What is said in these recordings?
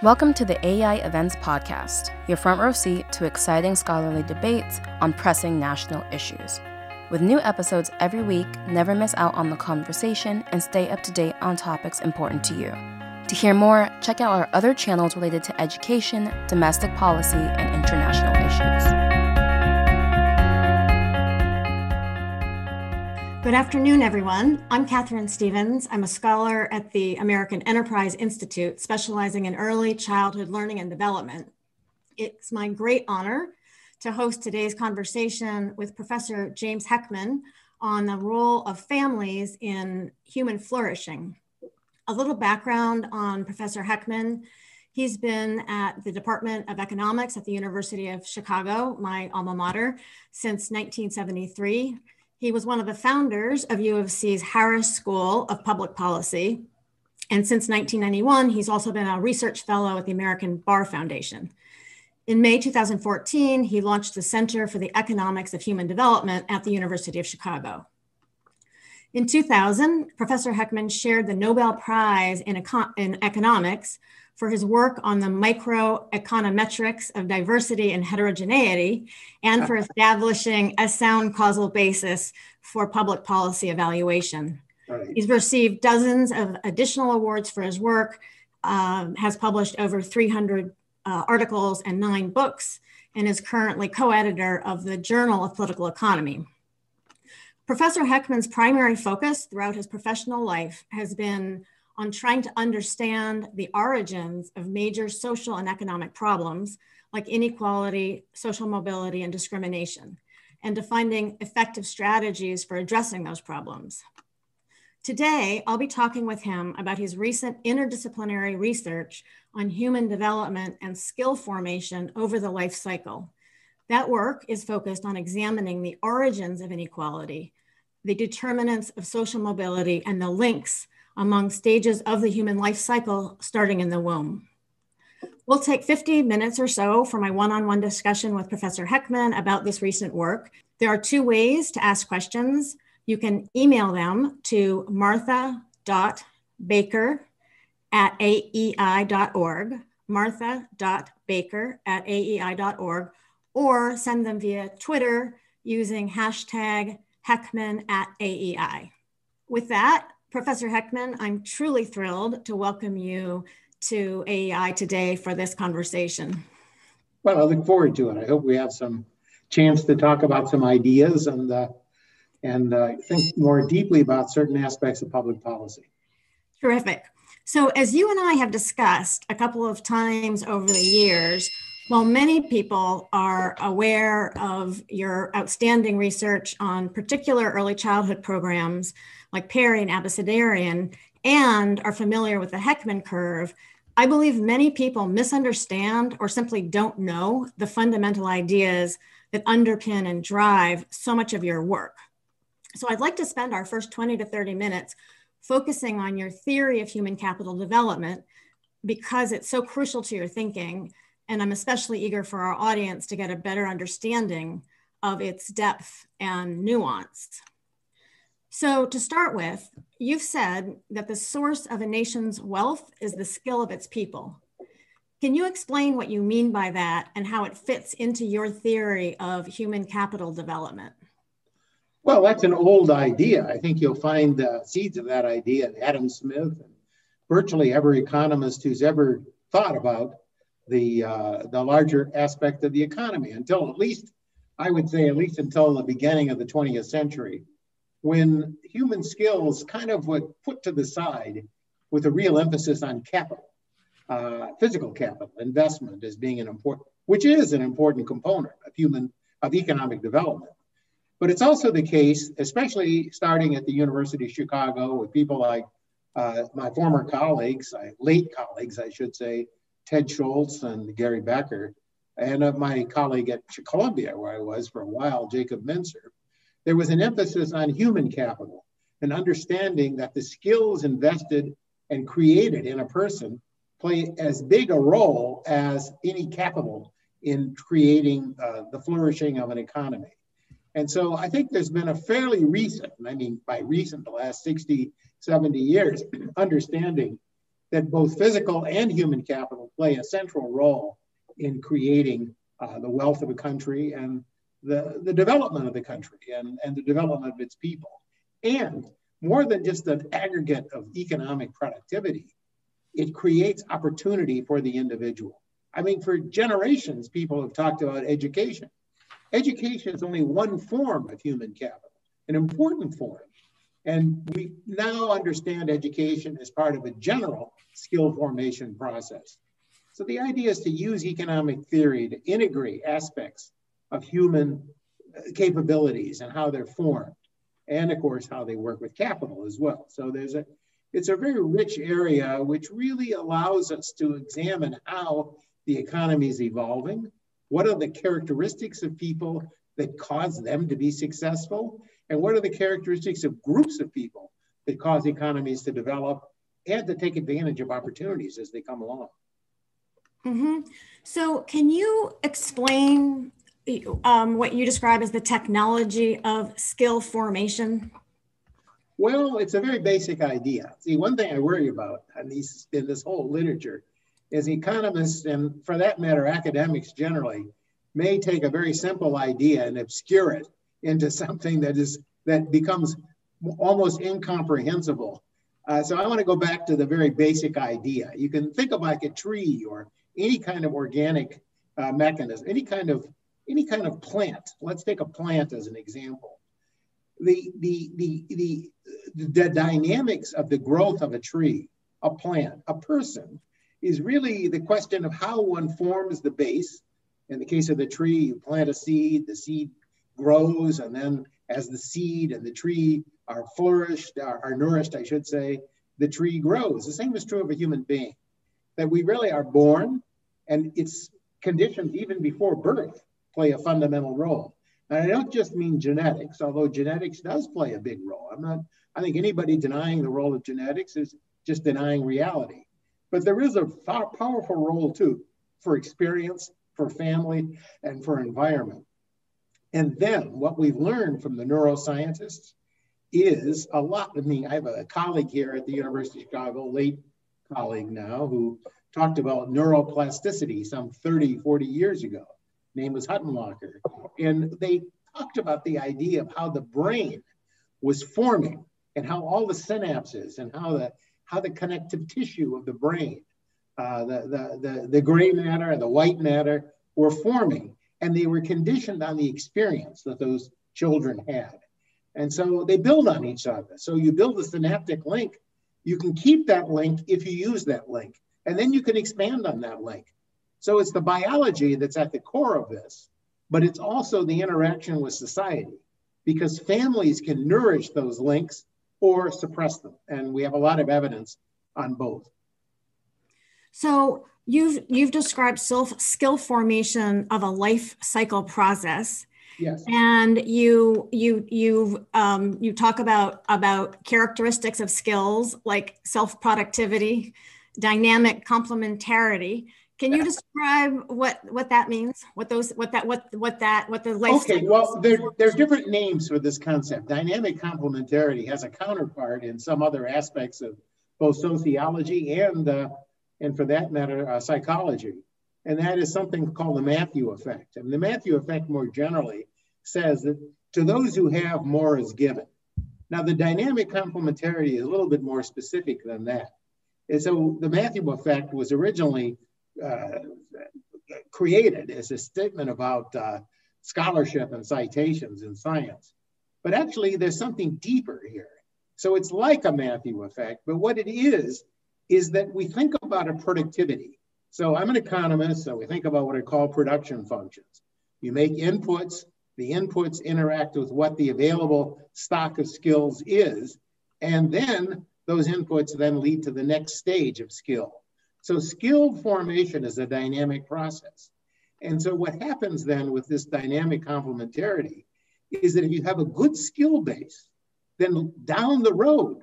Welcome to the AEI Events Podcast, your front row seat to exciting scholarly debates on pressing national issues. With new episodes every week, never miss out on the conversation and stay up to date on topics important to you. To hear more, check out our other channels related to education, domestic policy, and international issues. Good afternoon, everyone. I'm Katharine Stevens. I'm a scholar at the American Enterprise Institute, specializing in early childhood learning and development. It's my great honor to host today's conversation with Professor James Heckman on the role of families in human flourishing. A little background on Professor Heckman. He's been at the Department of Economics at the University of Chicago, my alma mater, since 1973. He was one of the founders of U of C's Harris School of Public Policy. And since 1991, he's also been a research fellow at the American Bar Foundation. In May 2014, he launched the Center for the Economics of Human Development at the University of Chicago. In 2000, Professor Heckman shared the Nobel Prize in, Econ in Economics for his work on the microeconometrics of diversity and heterogeneity, and for establishing a sound causal basis for public policy evaluation. Right. He's received dozens of additional awards for his work, um, has published over 300 uh, articles and nine books, and is currently co editor of the Journal of Political Economy. Professor Heckman's primary focus throughout his professional life has been on trying to understand the origins of major social and economic problems like inequality, social mobility, and discrimination, and to finding effective strategies for addressing those problems. Today, I'll be talking with him about his recent interdisciplinary research on human development and skill formation over the life cycle. That work is focused on examining the origins of inequality, the determinants of social mobility, and the links among stages of the human life cycle starting in the womb. We'll take 50 minutes or so for my one-on-one discussion with Professor Heckman about this recent work. There are two ways to ask questions. You can email them to martha.baker at aei.org, martha.baker at aei.org, or send them via Twitter using hashtag Heckman at AEI. With that, Professor Heckman, I'm truly thrilled to welcome you to AEI today for this conversation. Well, I look forward to it. I hope we have some chance to talk about some ideas and uh, and uh, think more deeply about certain aspects of public policy. Terrific. So, as you and I have discussed a couple of times over the years, while many people are aware of your outstanding research on particular early childhood programs, like Perry and Abecedarian and are familiar with the Heckman curve, I believe many people misunderstand or simply don't know the fundamental ideas that underpin and drive so much of your work. So I'd like to spend our first 20 to 30 minutes focusing on your theory of human capital development because it's so crucial to your thinking. And I'm especially eager for our audience to get a better understanding of its depth and nuance. So, to start with, you've said that the source of a nation's wealth is the skill of its people. Can you explain what you mean by that and how it fits into your theory of human capital development? Well, that's an old idea. I think you'll find the seeds of that idea in Adam Smith and virtually every economist who's ever thought about the uh, the larger aspect of the economy until at least I would say at least until the beginning of the 20th century when human skills kind of were put to the side with a real emphasis on capital, uh, physical capital, investment as being an important, which is an important component of human, of economic development. But it's also the case, especially starting at the University of Chicago with people like uh, my former colleagues, uh, late colleagues, I should say, Ted Schultz and Gary Becker, and uh, my colleague at Columbia, where I was for a while, Jacob Mincer, there was an emphasis on human capital and understanding that the skills invested and created in a person play as big a role as any capital in creating uh, the flourishing of an economy. And so I think there's been a fairly recent, I mean, by recent, the last 60, 70 years, understanding that both physical and human capital play a central role in creating uh, the wealth of a country and the, the development of the country and, and the development of its people. And more than just an aggregate of economic productivity, it creates opportunity for the individual. I mean, for generations, people have talked about education. Education is only one form of human capital, an important form. And we now understand education as part of a general skill formation process. So the idea is to use economic theory to integrate aspects of human capabilities and how they're formed, and of course, how they work with capital as well. So there's a, it's a very rich area which really allows us to examine how the economy is evolving, what are the characteristics of people that cause them to be successful, and what are the characteristics of groups of people that cause economies to develop and to take advantage of opportunities as they come along. Mm-hmm. So, can you explain um, what you describe as the technology of skill formation? Well, it's a very basic idea. See, one thing I worry about in, these, in this whole literature is economists, and for that matter, academics generally, may take a very simple idea and obscure it into something that is that becomes almost incomprehensible. Uh, so I want to go back to the very basic idea. You can think of like a tree or any kind of organic uh, mechanism, any kind of any kind of plant. Let's take a plant as an example. The, the, the, the, the dynamics of the growth of a tree, a plant, a person, is really the question of how one forms the base. In the case of the tree, you plant a seed, the seed grows, and then as the seed and the tree are flourished, are, are nourished, I should say, the tree grows. The same is true of a human being, that we really are born, and its conditions even before birth play a fundamental role. And I don't just mean genetics, although genetics does play a big role. I'm not, I think anybody denying the role of genetics is just denying reality. But there is a powerful role too for experience, for family, and for environment. And then what we've learned from the neuroscientists is a lot. I mean, I have a colleague here at the University of Chicago, late colleague now, who talked about neuroplasticity some 30, 40 years ago. Name was Huttenlocher. And they talked about the idea of how the brain was forming and how all the synapses and how the how the connective tissue of the brain, uh, the, the, the, the gray matter and the white matter were forming and they were conditioned on the experience that those children had. And so they build on each other. So you build a synaptic link. You can keep that link if you use that link, and then you can expand on that link. So it's the biology that's at the core of this, but it's also the interaction with society because families can nourish those links or suppress them. And we have a lot of evidence on both. So You've you've described self skill formation of a life cycle process. Yes. And you you you um, you talk about about characteristics of skills like self productivity, dynamic complementarity. Can you describe what what that means? What those what that what what that what the Okay, well there, there are different names for this concept. Dynamic complementarity has a counterpart in some other aspects of both sociology and uh, and for that matter, uh, psychology. And that is something called the Matthew effect. And the Matthew effect, more generally, says that to those who have, more is given. Now, the dynamic complementarity is a little bit more specific than that. And so the Matthew effect was originally uh, created as a statement about uh, scholarship and citations in science. But actually, there's something deeper here. So it's like a Matthew effect, but what it is, is that we think about a productivity. So I'm an economist, so we think about what I call production functions. You make inputs, the inputs interact with what the available stock of skills is, and then those inputs then lead to the next stage of skill. So skill formation is a dynamic process. And so what happens then with this dynamic complementarity is that if you have a good skill base, then down the road,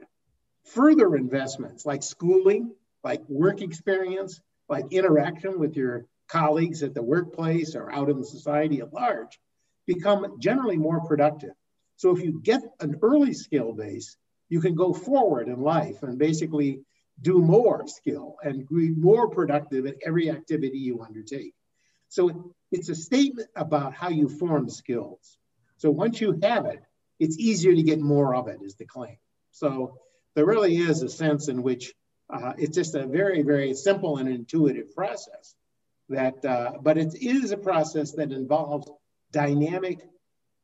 further investments like schooling, like work experience, like interaction with your colleagues at the workplace or out in society at large become generally more productive. So if you get an early skill base, you can go forward in life and basically do more skill and be more productive at every activity you undertake. So it's a statement about how you form skills. So once you have it, it's easier to get more of it, is the claim. So there really is a sense in which uh, it's just a very, very simple and intuitive process. That, uh, but it is a process that involves dynamic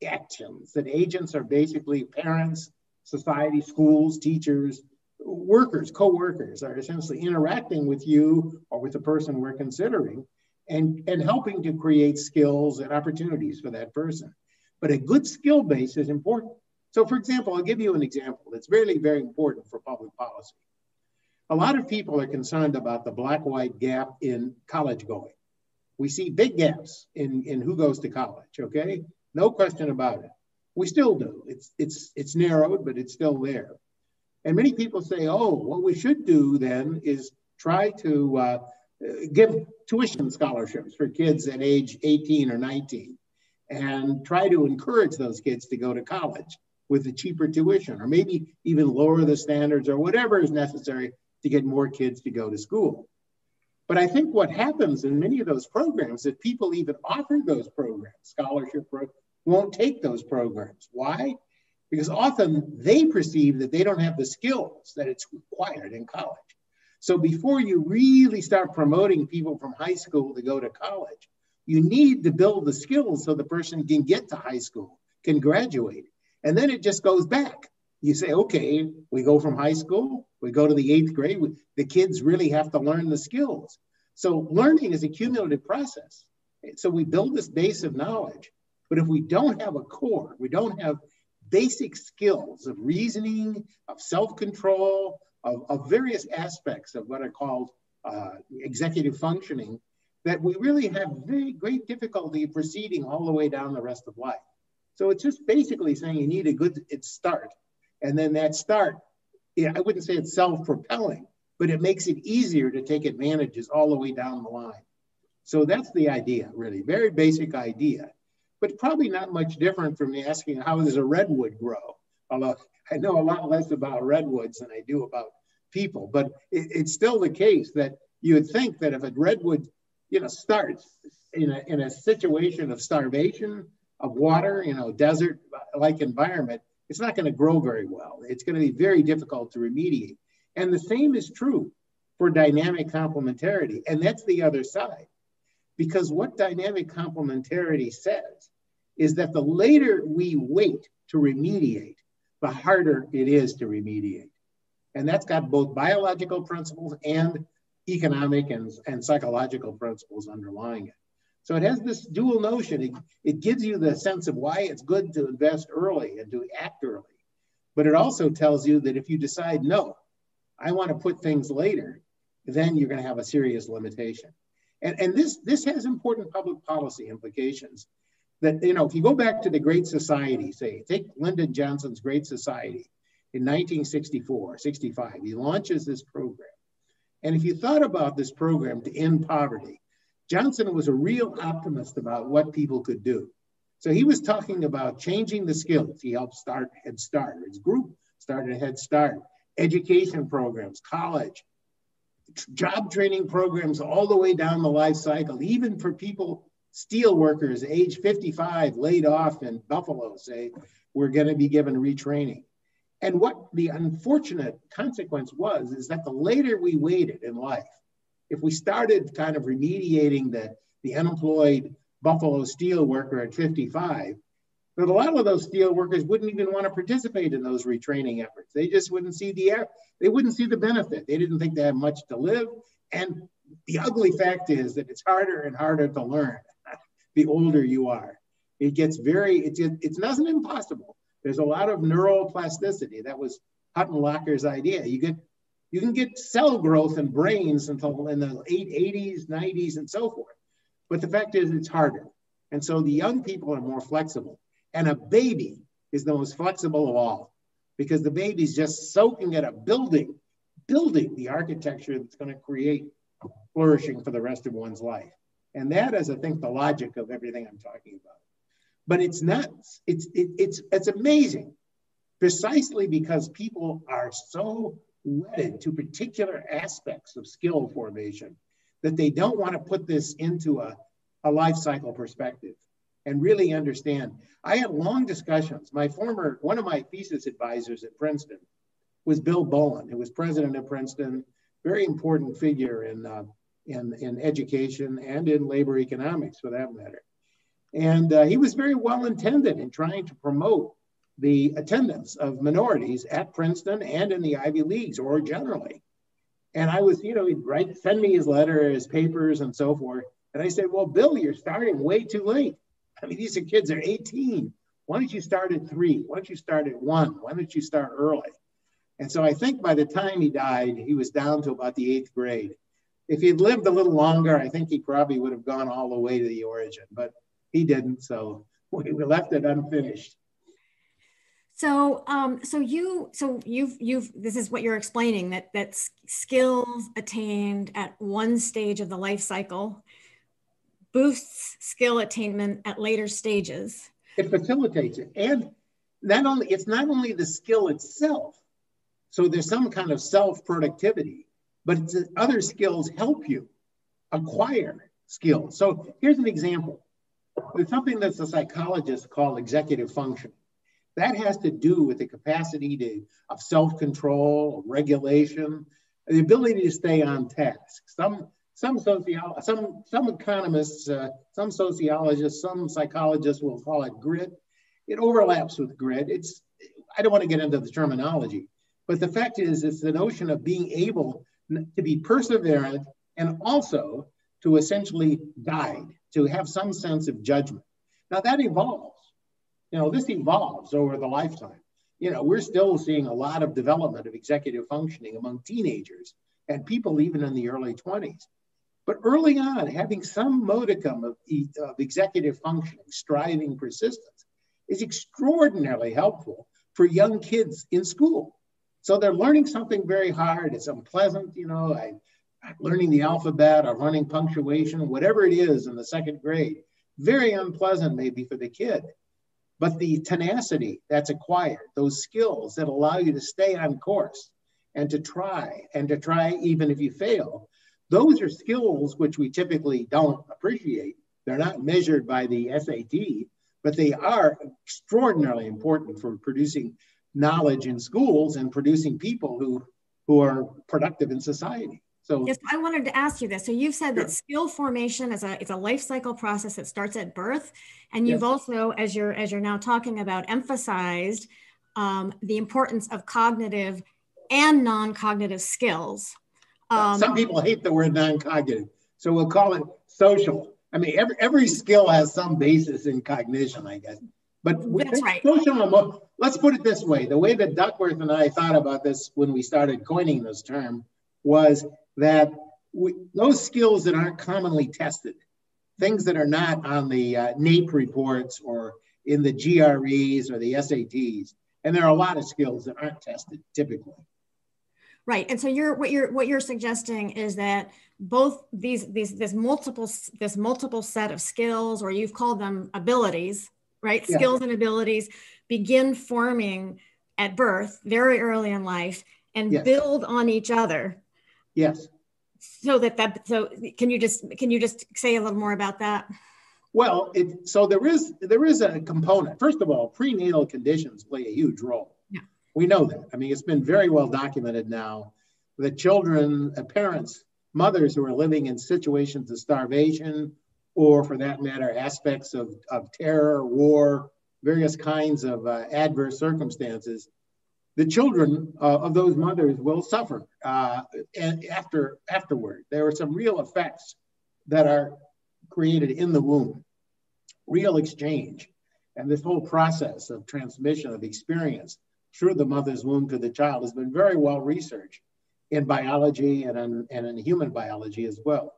actions. That agents are basically parents, society, schools, teachers, workers, co-workers are essentially interacting with you or with the person we're considering and, and helping to create skills and opportunities for that person. But a good skill base is important. So for example, I'll give you an example that's really very important for public policy. A lot of people are concerned about the black-white gap in college going. We see big gaps in, in who goes to college, okay? No question about it. We still do. It's, it's, it's narrowed, but it's still there. And many people say, oh, what we should do then is try to uh, give tuition scholarships for kids at age 18 or 19 and try to encourage those kids to go to college with the cheaper tuition or maybe even lower the standards or whatever is necessary to get more kids to go to school. But I think what happens in many of those programs, if people even offer those programs, scholarship programs, won't take those programs. Why? Because often they perceive that they don't have the skills that it's required in college. So before you really start promoting people from high school to go to college, you need to build the skills so the person can get to high school, can graduate. And then it just goes back. You say, okay, we go from high school, we go to the eighth grade, the kids really have to learn the skills. So learning is a cumulative process. So we build this base of knowledge. But if we don't have a core, we don't have basic skills of reasoning, of self control, of, of, various aspects of what are called uh, executive functioning, that we really have very great difficulty proceeding all the way down the rest of life. So it's just basically saying you need a good start. And then that start, I wouldn't say it's self propelling, but it makes it easier to take advantages all the way down the line. So that's the idea, really, very basic idea but probably not much different from me asking how does a redwood grow? Although I know a lot less about redwoods than I do about people, but it, it's still the case that you would think that if a redwood, you know, starts in a, in a situation of starvation, of water, you know, desert-like environment, it's not going to grow very well. It's going to be very difficult to remediate. And the same is true for dynamic complementarity. And that's the other side. Because what dynamic complementarity says is that the later we wait to remediate, the harder it is to remediate. And that's got both biological principles and economic and, and psychological principles underlying it. So it has this dual notion. It, it gives you the sense of why it's good to invest early and to act early. But it also tells you that if you decide, no, I want to put things later, then you're going to have a serious limitation. And, and this, this has important public policy implications that, you know, if you go back to the Great Society, say, take Lyndon Johnson's Great Society in 1964, 65, he launches this program. And if you thought about this program to end poverty, Johnson was a real optimist about what people could do. So he was talking about changing the skills. He helped start Head Start. His group started Head Start, education programs, college, job training programs all the way down the life cycle, even for people, steel workers, age 55, laid off in Buffalo, say, we're going to be given retraining. And what the unfortunate consequence was is that the later we waited in life, if we started kind of remediating the, the unemployed Buffalo steel worker at 55, but a lot of those steel workers wouldn't even want to participate in those retraining efforts. They just wouldn't see the they wouldn't see the benefit. They didn't think they had much to live. And the ugly fact is that it's harder and harder to learn the older you are. It gets very, it's, it's nothing impossible. There's a lot of neuroplasticity. That was Huttenlocher's idea. You get, you can get cell growth in brains until in the 80s, 90s, and so forth. But the fact is, it's harder. And so the young people are more flexible. And a baby is the most flexible of all because the baby's just soaking at a building, building the architecture that's going to create flourishing for the rest of one's life. And that is, I think, the logic of everything I'm talking about. But it's not, it's, it, it's, it's amazing precisely because people are so wedded to particular aspects of skill formation that they don't want to put this into a, a life cycle perspective and really understand. I had long discussions. My former, one of my thesis advisors at Princeton was Bill Bowen, who was president of Princeton, very important figure in, uh, in, in education and in labor economics for that matter. And uh, he was very well intended in trying to promote the attendance of minorities at Princeton and in the Ivy Leagues or generally. And I was, you know, he'd write, send me his letter, his papers, and so forth. And I said, Well, Bill, you're starting way too late. I mean, these are kids they're 18. Why don't you start at three? Why don't you start at one? Why don't you start early? And so I think by the time he died, he was down to about the eighth grade. If he'd lived a little longer, I think he probably would have gone all the way to the origin, but he didn't. So we left it unfinished. So, um, so you, so you've, you've, this is what you're explaining that that skills attained at one stage of the life cycle boosts skill attainment at later stages. It facilitates it. And not only, it's not only the skill itself. So there's some kind of self productivity, but other skills help you acquire skills. So here's an example. There's something that the psychologists call executive function. That has to do with the capacity to, of self-control, regulation, the ability to stay on task. Some some sociolo- some some economists, uh, some sociologists, some psychologists will call it grit. It overlaps with grit. It's I don't want to get into the terminology, but the fact is, it's the notion of being able to be perseverant and also to essentially guide, to have some sense of judgment. Now that evolves. You know, this evolves over the lifetime. You know, we're still seeing a lot of development of executive functioning among teenagers and people even in the early 20s. But early on, having some modicum of, of executive functioning, striving persistence, is extraordinarily helpful for young kids in school. So they're learning something very hard. It's unpleasant, you know, I'm learning the alphabet or learning punctuation, whatever it is in the second grade. Very unpleasant, maybe, for the kid. But the tenacity that's acquired, those skills that allow you to stay on course and to try and to try even if you fail, those are skills which we typically don't appreciate. They're not measured by the SAT, but they are extraordinarily important for producing knowledge in schools and producing people who, who are productive in society. So yes, I wanted to ask you this. So you've said sure. that skill formation is a it's a life cycle process that starts at birth, and you've yes. also, as you're as you're now talking about, emphasized um, the importance of cognitive and non-cognitive skills. Um, Some people hate the word non-cognitive, so we'll call it social. I mean, every, every skill has some basis in cognition, I guess. But that's right. Social, let's put it this way: the way that Duckworth and I thought about this when we started coining this term was that we, those skills that aren't commonly tested, things that are not on the uh, NAEP reports or in the GREs or the SATs, and there are a lot of skills that aren't tested typically. Right. And so you're what you're what you're suggesting is that both these these this multiple this multiple set of skills or you've called them abilities, right? Yeah. Skills and abilities begin forming at birth very early in life and yes. build on each other. Yes. So that that so can you just can you just say a little more about that? Well, it, so there is there is a component. First of all, prenatal conditions play a huge role. Yeah. We know that. I mean, it's been very well documented now that children, uh, parents, mothers who are living in situations of starvation, or for that matter, aspects of, of terror, war, various kinds of uh, adverse circumstances, the children uh, of those mothers will suffer uh, after afterward. There are some real effects that are created in the womb, real exchange, and this whole process of transmission of experience through the mother's womb to the child has been very well researched in biology and in, and in human biology as well.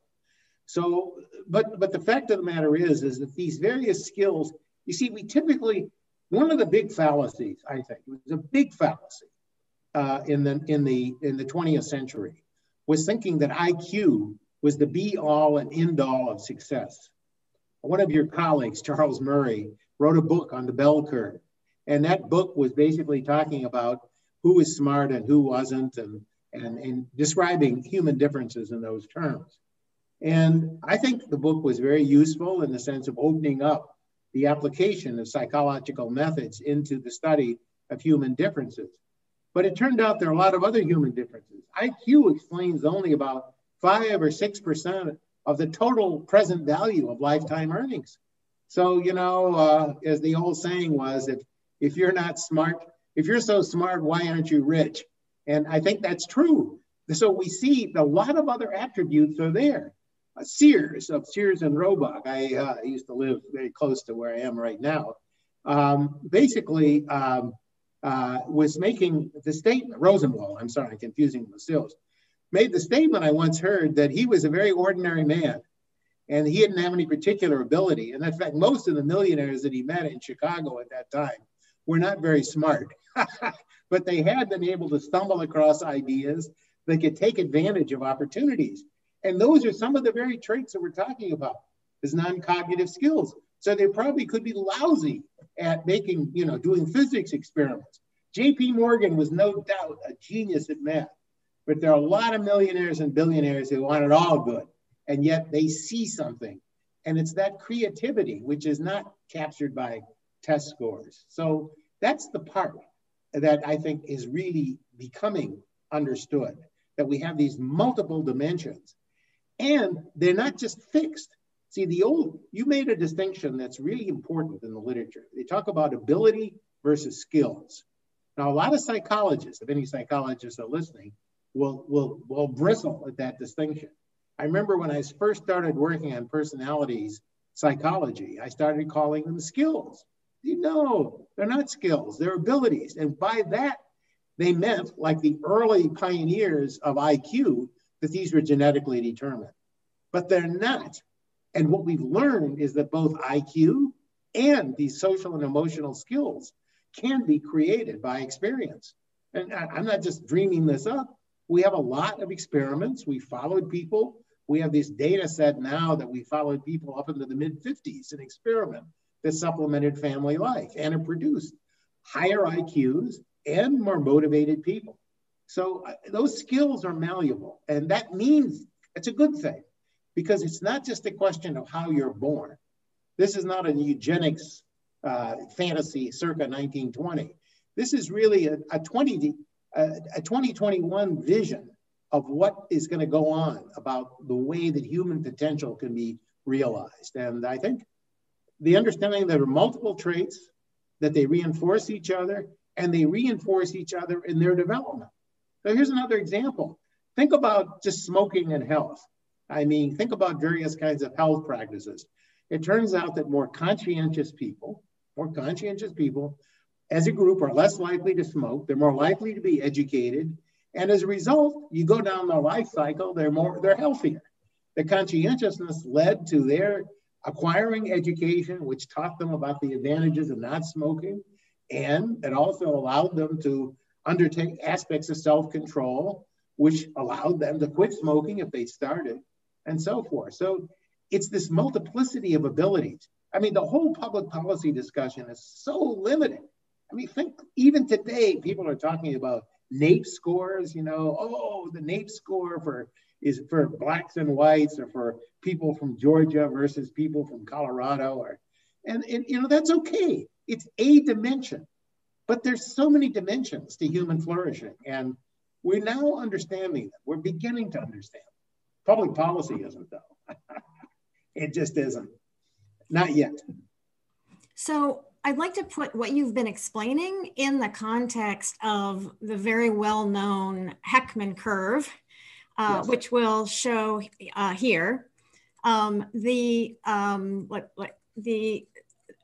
So, but but the fact of the matter is, is that these various skills, you see, we typically one of the big fallacies, I think, it was a big fallacy uh, in the in the in the 20th century, was thinking that IQ was the be all and end all of success. One of your colleagues, Charles Murray, wrote a book on the bell curve and that book was basically talking about who was smart and who wasn't, and and, and describing human differences in those terms. And I think the book was very useful in the sense of opening up the application of psychological methods into the study of human differences. But it turned out there are a lot of other human differences. IQ explains only about five or 6% of the total present value of lifetime earnings. So, you know, uh, as the old saying was, if, if you're not smart, if you're so smart, why aren't you rich? And I think that's true. So we see a lot of other attributes are there. Sears of Sears and Roebuck, I uh, used to live very close to where I am right now, um, basically um, uh, was making the statement, Rosenwald, I'm sorry, I'm confusing the stills, made the statement I once heard that he was a very ordinary man and he didn't have any particular ability. And in fact, most of the millionaires that he met in Chicago at that time were not very smart, but they had been able to stumble across ideas that could take advantage of opportunities. And those are some of the very traits that we're talking about as non-cognitive skills. So they probably could be lousy at making, you know, doing physics experiments. JP Morgan was no doubt a genius at math, but there are a lot of millionaires and billionaires who want it all good, and yet they see something. And it's that creativity which is not captured by test scores. So that's the part that I think is really becoming understood that we have these multiple dimensions and they're not just fixed. See, the old, you made a distinction that's really important in the literature. They talk about ability versus skills. Now, a lot of psychologists, if any psychologists are listening, will, will, will bristle at that distinction. I remember when I first started working on personalities psychology, I started calling them skills. You know, they're not skills, they're abilities. And by that, they meant, like the early pioneers of IQ, that these were genetically determined. But they're not. And what we've learned is that both IQ and these social and emotional skills can be created by experience. And I'm not just dreaming this up. We have a lot of experiments. We followed people. We have this data set now that we followed people up into the mid 50s, an experiment that supplemented family life and it produced higher IQs and more motivated people. So uh, those skills are malleable. And that means it's a good thing because it's not just a question of how you're born. This is not a eugenics uh, fantasy circa 1920. This is really a, a 20, a, a 2021 vision of what is going to go on about the way that human potential can be realized. And I think the understanding that there are multiple traits, that they reinforce each other, and they reinforce each other in their development. So here's another example. Think about just smoking and health. I mean, think about various kinds of health practices. It turns out that more conscientious people, more conscientious people as a group are less likely to smoke, they're more likely to be educated, and as a result, you go down the life cycle, they're more they're healthier. The conscientiousness led to their acquiring education, which taught them about the advantages of not smoking, and it also allowed them to undertake aspects of self control, which allowed them to quit smoking if they started, and so forth. So it's this multiplicity of abilities. I mean, the whole public policy discussion is so limited. I mean, think even today, people are talking about NAEP scores, you know, oh, the NAEP score for is for blacks and whites or for people from Georgia versus people from Colorado or and, and you know that's okay. It's a dimension. But there's so many dimensions to human flourishing, and we're now understanding them. We're beginning to understand. Public policy isn't, though. it just isn't. Not yet. So I'd like to put what you've been explaining in the context of the very well known Heckman curve, uh, yes. which we'll show uh, here. Um, the um, what, what the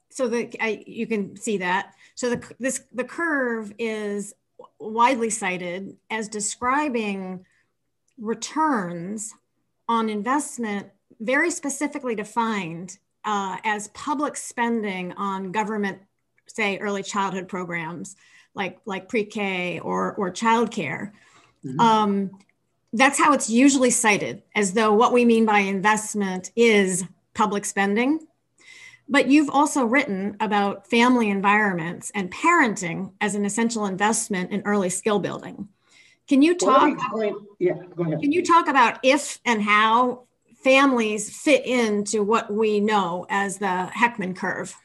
so the I, you can see that. So the this the curve is widely cited as describing returns on investment very specifically defined uh, as public spending on government, say, early childhood programs like like pre-K or or childcare. Mm-hmm. Um, that's how it's usually cited, as though what we mean by investment is public spending. But you've also written about family environments and parenting as an essential investment in early skill building. Can you talk? Well, yeah, go ahead. Can you talk about if and how families fit into what we know as the Heckman curve?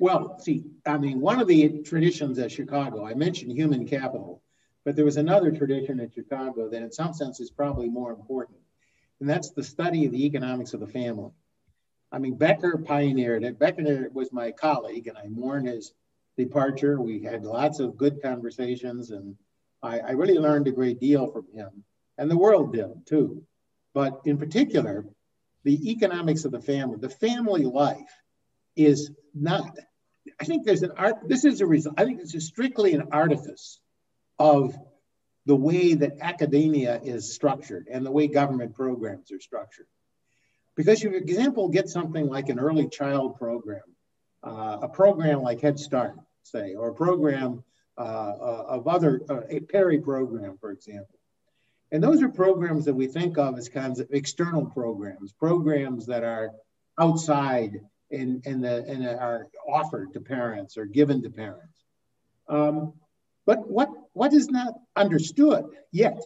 Well, see, I mean, one of the traditions at Chicago, I mentioned human capital, but there was another tradition at Chicago that, in some sense, is probably more important, and that's the study of the economics of the family. I mean, Becker pioneered it. Becker was my colleague, and I mourn his departure. We had lots of good conversations, and I, I really learned a great deal from him, and the world did too. But in particular, the economics of the family, the family life is not, I think there's an art, this is a result, I think this is strictly an artifice of the way that academia is structured and the way government programs are structured. Because you, for example, get something like an early child program, uh, a program like Head Start, say, or a program uh, uh, of other, uh, a Perry program, for example. And those are programs that we think of as kinds of external programs, programs that are outside and, and, the, and are offered to parents or given to parents. Um, but what, what is not understood yet,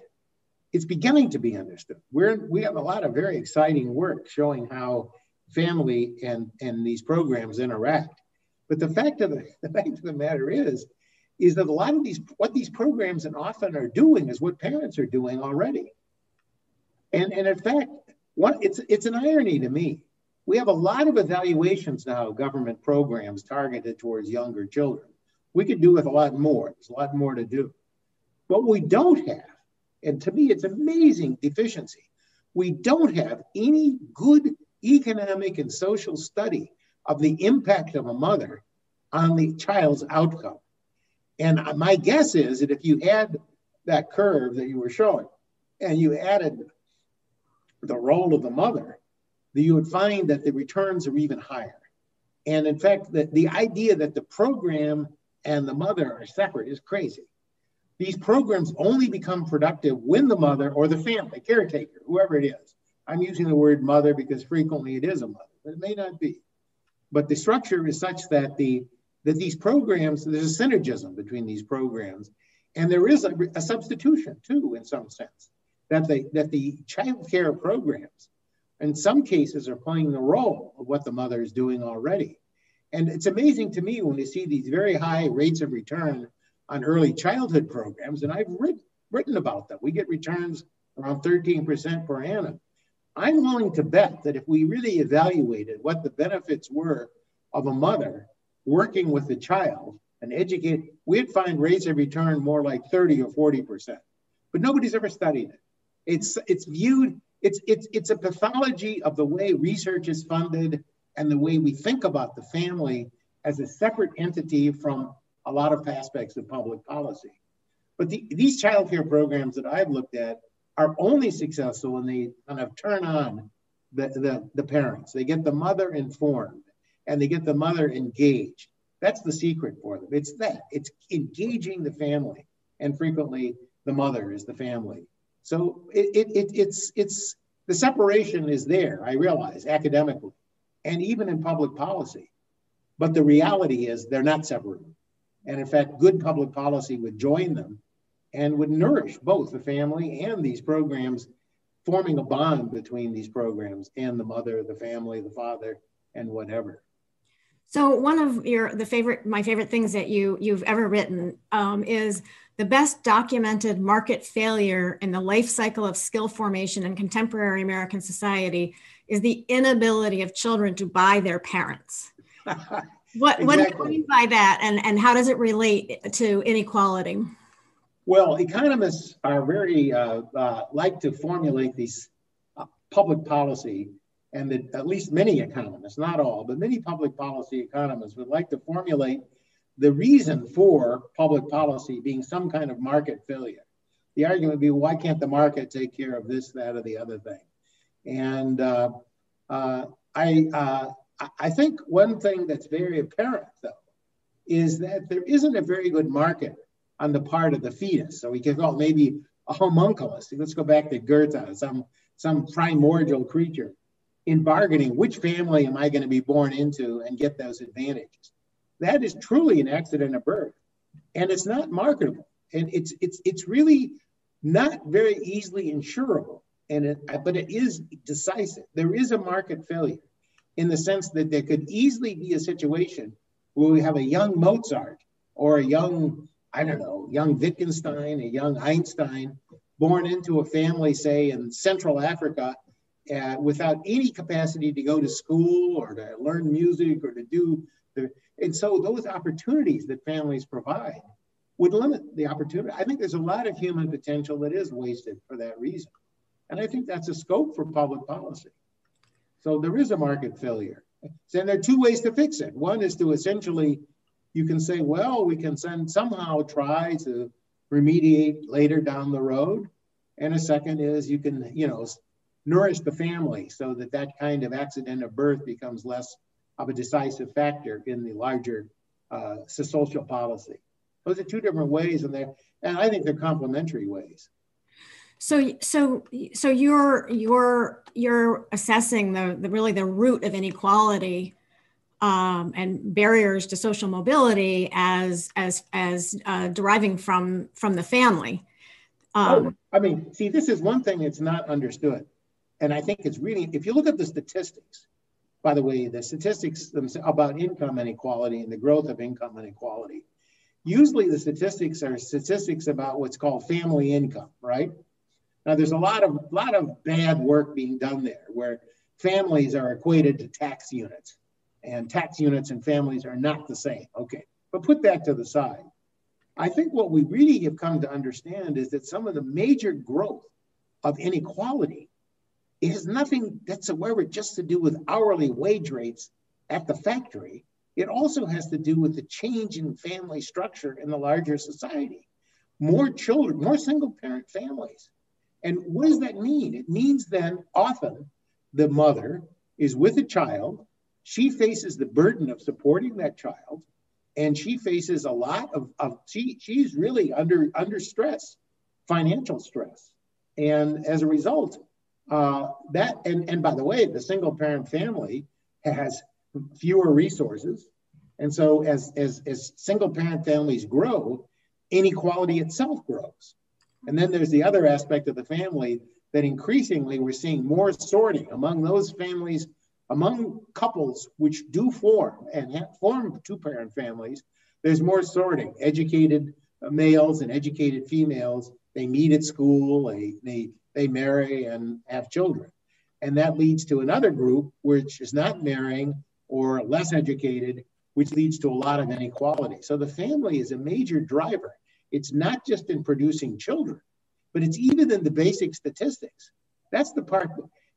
it's beginning to be understood. We're, we have a lot of very exciting work showing how family and, and these programs interact. But the fact of the, the fact of the matter is, is that a lot of these, what these programs and often are doing is what parents are doing already. And, and in fact, what, it's, it's an irony to me. We have a lot of evaluations now of government programs targeted towards younger children. We could do with a lot more. There's a lot more to do. But we don't have, and to me, it's amazing deficiency. We don't have any good economic and social study of the impact of a mother on the child's outcome. And my guess is that if you had that curve that you were showing and you added the role of the mother, that you would find that the returns are even higher. And in fact, the, the idea that the program and the mother are separate is crazy. These programs only become productive when the mother or the family caretaker, whoever it is, I'm using the word mother because frequently it is a mother, but it may not be. But the structure is such that the that these programs, there's a synergism between these programs, and there is a, a substitution too, in some sense, that the that the child care programs, in some cases, are playing the role of what the mother is doing already. And it's amazing to me when you see these very high rates of return on early childhood programs, and I've written, written about them. We get returns around 13% per annum. I'm willing to bet that if we really evaluated what the benefits were of a mother working with the child and educate, we'd find rates of return more like 30 or 40%. But nobody's ever studied it. It's, it's viewed, it's, it's, it's a pathology of the way research is funded and the way we think about the family as a separate entity from a lot of aspects of public policy. But the, these child care programs that I've looked at are only successful when they kind of turn on the, the, the parents. They get the mother informed and they get the mother engaged. That's the secret for them. It's that, it's engaging the family. And frequently the mother is the family. So it, it, it, it's, it's, the separation is there, I realize, academically and even in public policy. But the reality is they're not separated. And in fact, good public policy would join them and would nourish both the family and these programs, forming a bond between these programs and the mother, the family, the father, and whatever. So one of your the favorite my favorite things that you you've ever written um, is the best documented market failure in the life cycle of skill formation in contemporary American society is the inability of children to buy their parents. what exactly. what do you mean by that, and and how does it relate to inequality? Well, economists are very uh, uh, like to formulate these uh, public policy and that at least many economists, not all, but many public policy economists would like to formulate the reason for public policy being some kind of market failure. The argument would be, why can't the market take care of this, that, or the other thing? And uh, uh, I, uh, I think one thing that's very apparent, though, is that there isn't a very good market on the part of the fetus. So we can call maybe a homunculus. Let's go back to Goethe, some, some primordial creature in bargaining, which family am I going to be born into and get those advantages? That is truly an accident of birth. And it's not marketable. And it's it's it's really not very easily insurable, and it, but it is decisive. There is a market failure in the sense that there could easily be a situation where we have a young Mozart or a young, I don't know, young Wittgenstein, a young Einstein, born into a family, say, in Central Africa, uh, without any capacity to go to school or to learn music or to do the, and so those opportunities that families provide would limit the opportunity. I think there's a lot of human potential that is wasted for that reason. And I think that's a scope for public policy. So there is a market failure. And there are two ways to fix it. One is to essentially, you can say, well, we can send, somehow try to remediate later down the road. And a second is you can, you know, nourish the family so that that kind of accident of birth becomes less of a decisive factor in the larger uh, social policy. Those are two different ways, and they and I think they're complementary ways. So, so, so you're you're you're assessing the, the really the root of inequality um, and barriers to social mobility as as as uh, deriving from from the family. Um, oh, I mean, see, this is one thing that's not understood, and I think it's really if you look at the statistics. By the way, the statistics about income inequality and the growth of income inequality Usually the statistics are statistics about what's called family income, right? Now there's a lot of lot of bad work being done there where families are equated to tax units and tax units and families are not the same. Okay, but put that to the side. I think what we really have come to understand is that some of the major growth of inequality it has nothing whatsoever just to do with hourly wage rates at the factory. It also has to do with the change in family structure in the larger society. More children, more single parent families. And what does that mean? It means then often the mother is with a child, she faces the burden of supporting that child, and she faces a lot of, of she, she's really under, under stress, financial stress. And as a result, uh, that, and, and by the way, the single parent family has fewer resources. And so as, as, as single parent families grow, inequality itself grows. And then there's the other aspect of the family that increasingly we're seeing more sorting among those families, among couples which do form and form two parent families. There's more sorting. Educated uh, males and educated females, they meet at school, they, they, they marry and have children. And that leads to another group which is not marrying or less educated, which leads to a lot of inequality. So the family is a major driver. It's not just in producing children, but it's even in the basic statistics. That's the part,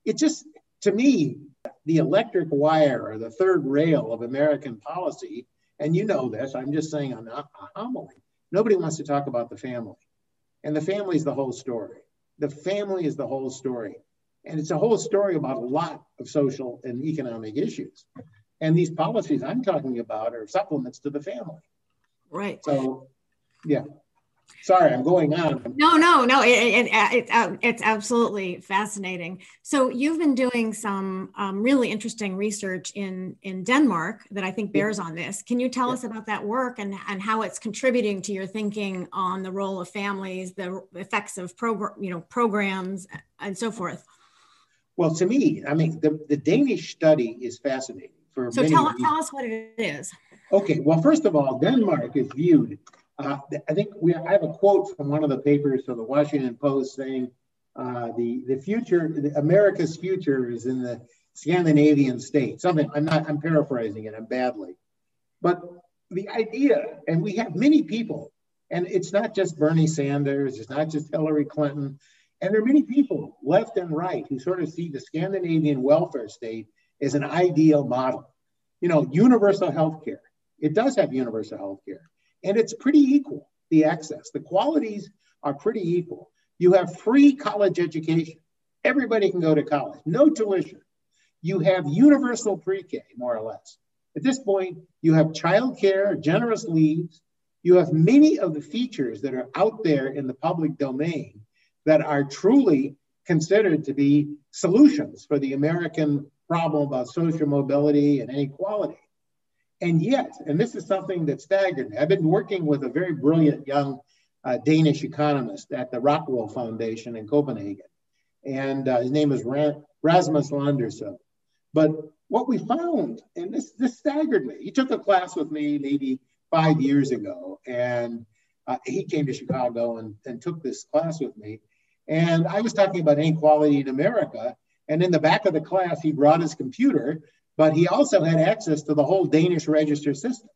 it just, to me, the electric wire or the third rail of American policy, and you know this, I'm just saying a homily. Nobody wants to talk about the family. And the family is the whole story. The family is the whole story. And it's a whole story about a lot of social and economic issues. And these policies I'm talking about are supplements to the family. Right. So, yeah. Sorry, I'm going on. No, no, no. It, it, it, uh, it's absolutely fascinating. So you've been doing some um, really interesting research in in Denmark that I think bears on this. Can you tell yeah. us about that work and and how it's contributing to your thinking on the role of families, the effects of program, you know, programs, and so forth? Well, to me, I mean, the, the Danish study is fascinating for so tell, tell us what it is. Okay, well, first of all, Denmark is viewed. Uh, I think we I have a quote from one of the papers from the Washington Post saying uh, the the future, the, America's future is in the Scandinavian state. Something I'm not I'm paraphrasing it. I'm badly, but the idea, and we have many people, and it's not just Bernie Sanders, it's not just Hillary Clinton, and there are many people left and right who sort of see the Scandinavian welfare state as an ideal model. You know, universal health care. It does have universal health care, and it's pretty equal, the access. The qualities are pretty equal. You have free college education. Everybody can go to college, no tuition. You have universal pre K, more or less. At this point, you have childcare, generous leaves. You have many of the features that are out there in the public domain that are truly considered to be solutions for the American problem about social mobility and inequality. And yet, and this is something that staggered me, I've been working with a very brilliant young a Danish economist at the Rockwool Foundation in Copenhagen. And uh, his name is Rasmus Landersø. But what we found, and this, this staggered me, he took a class with me maybe five years ago, and uh, he came to Chicago and, and took this class with me. And I was talking about inequality in America. And in the back of the class, he brought his computer, but he also had access to the whole Danish register system,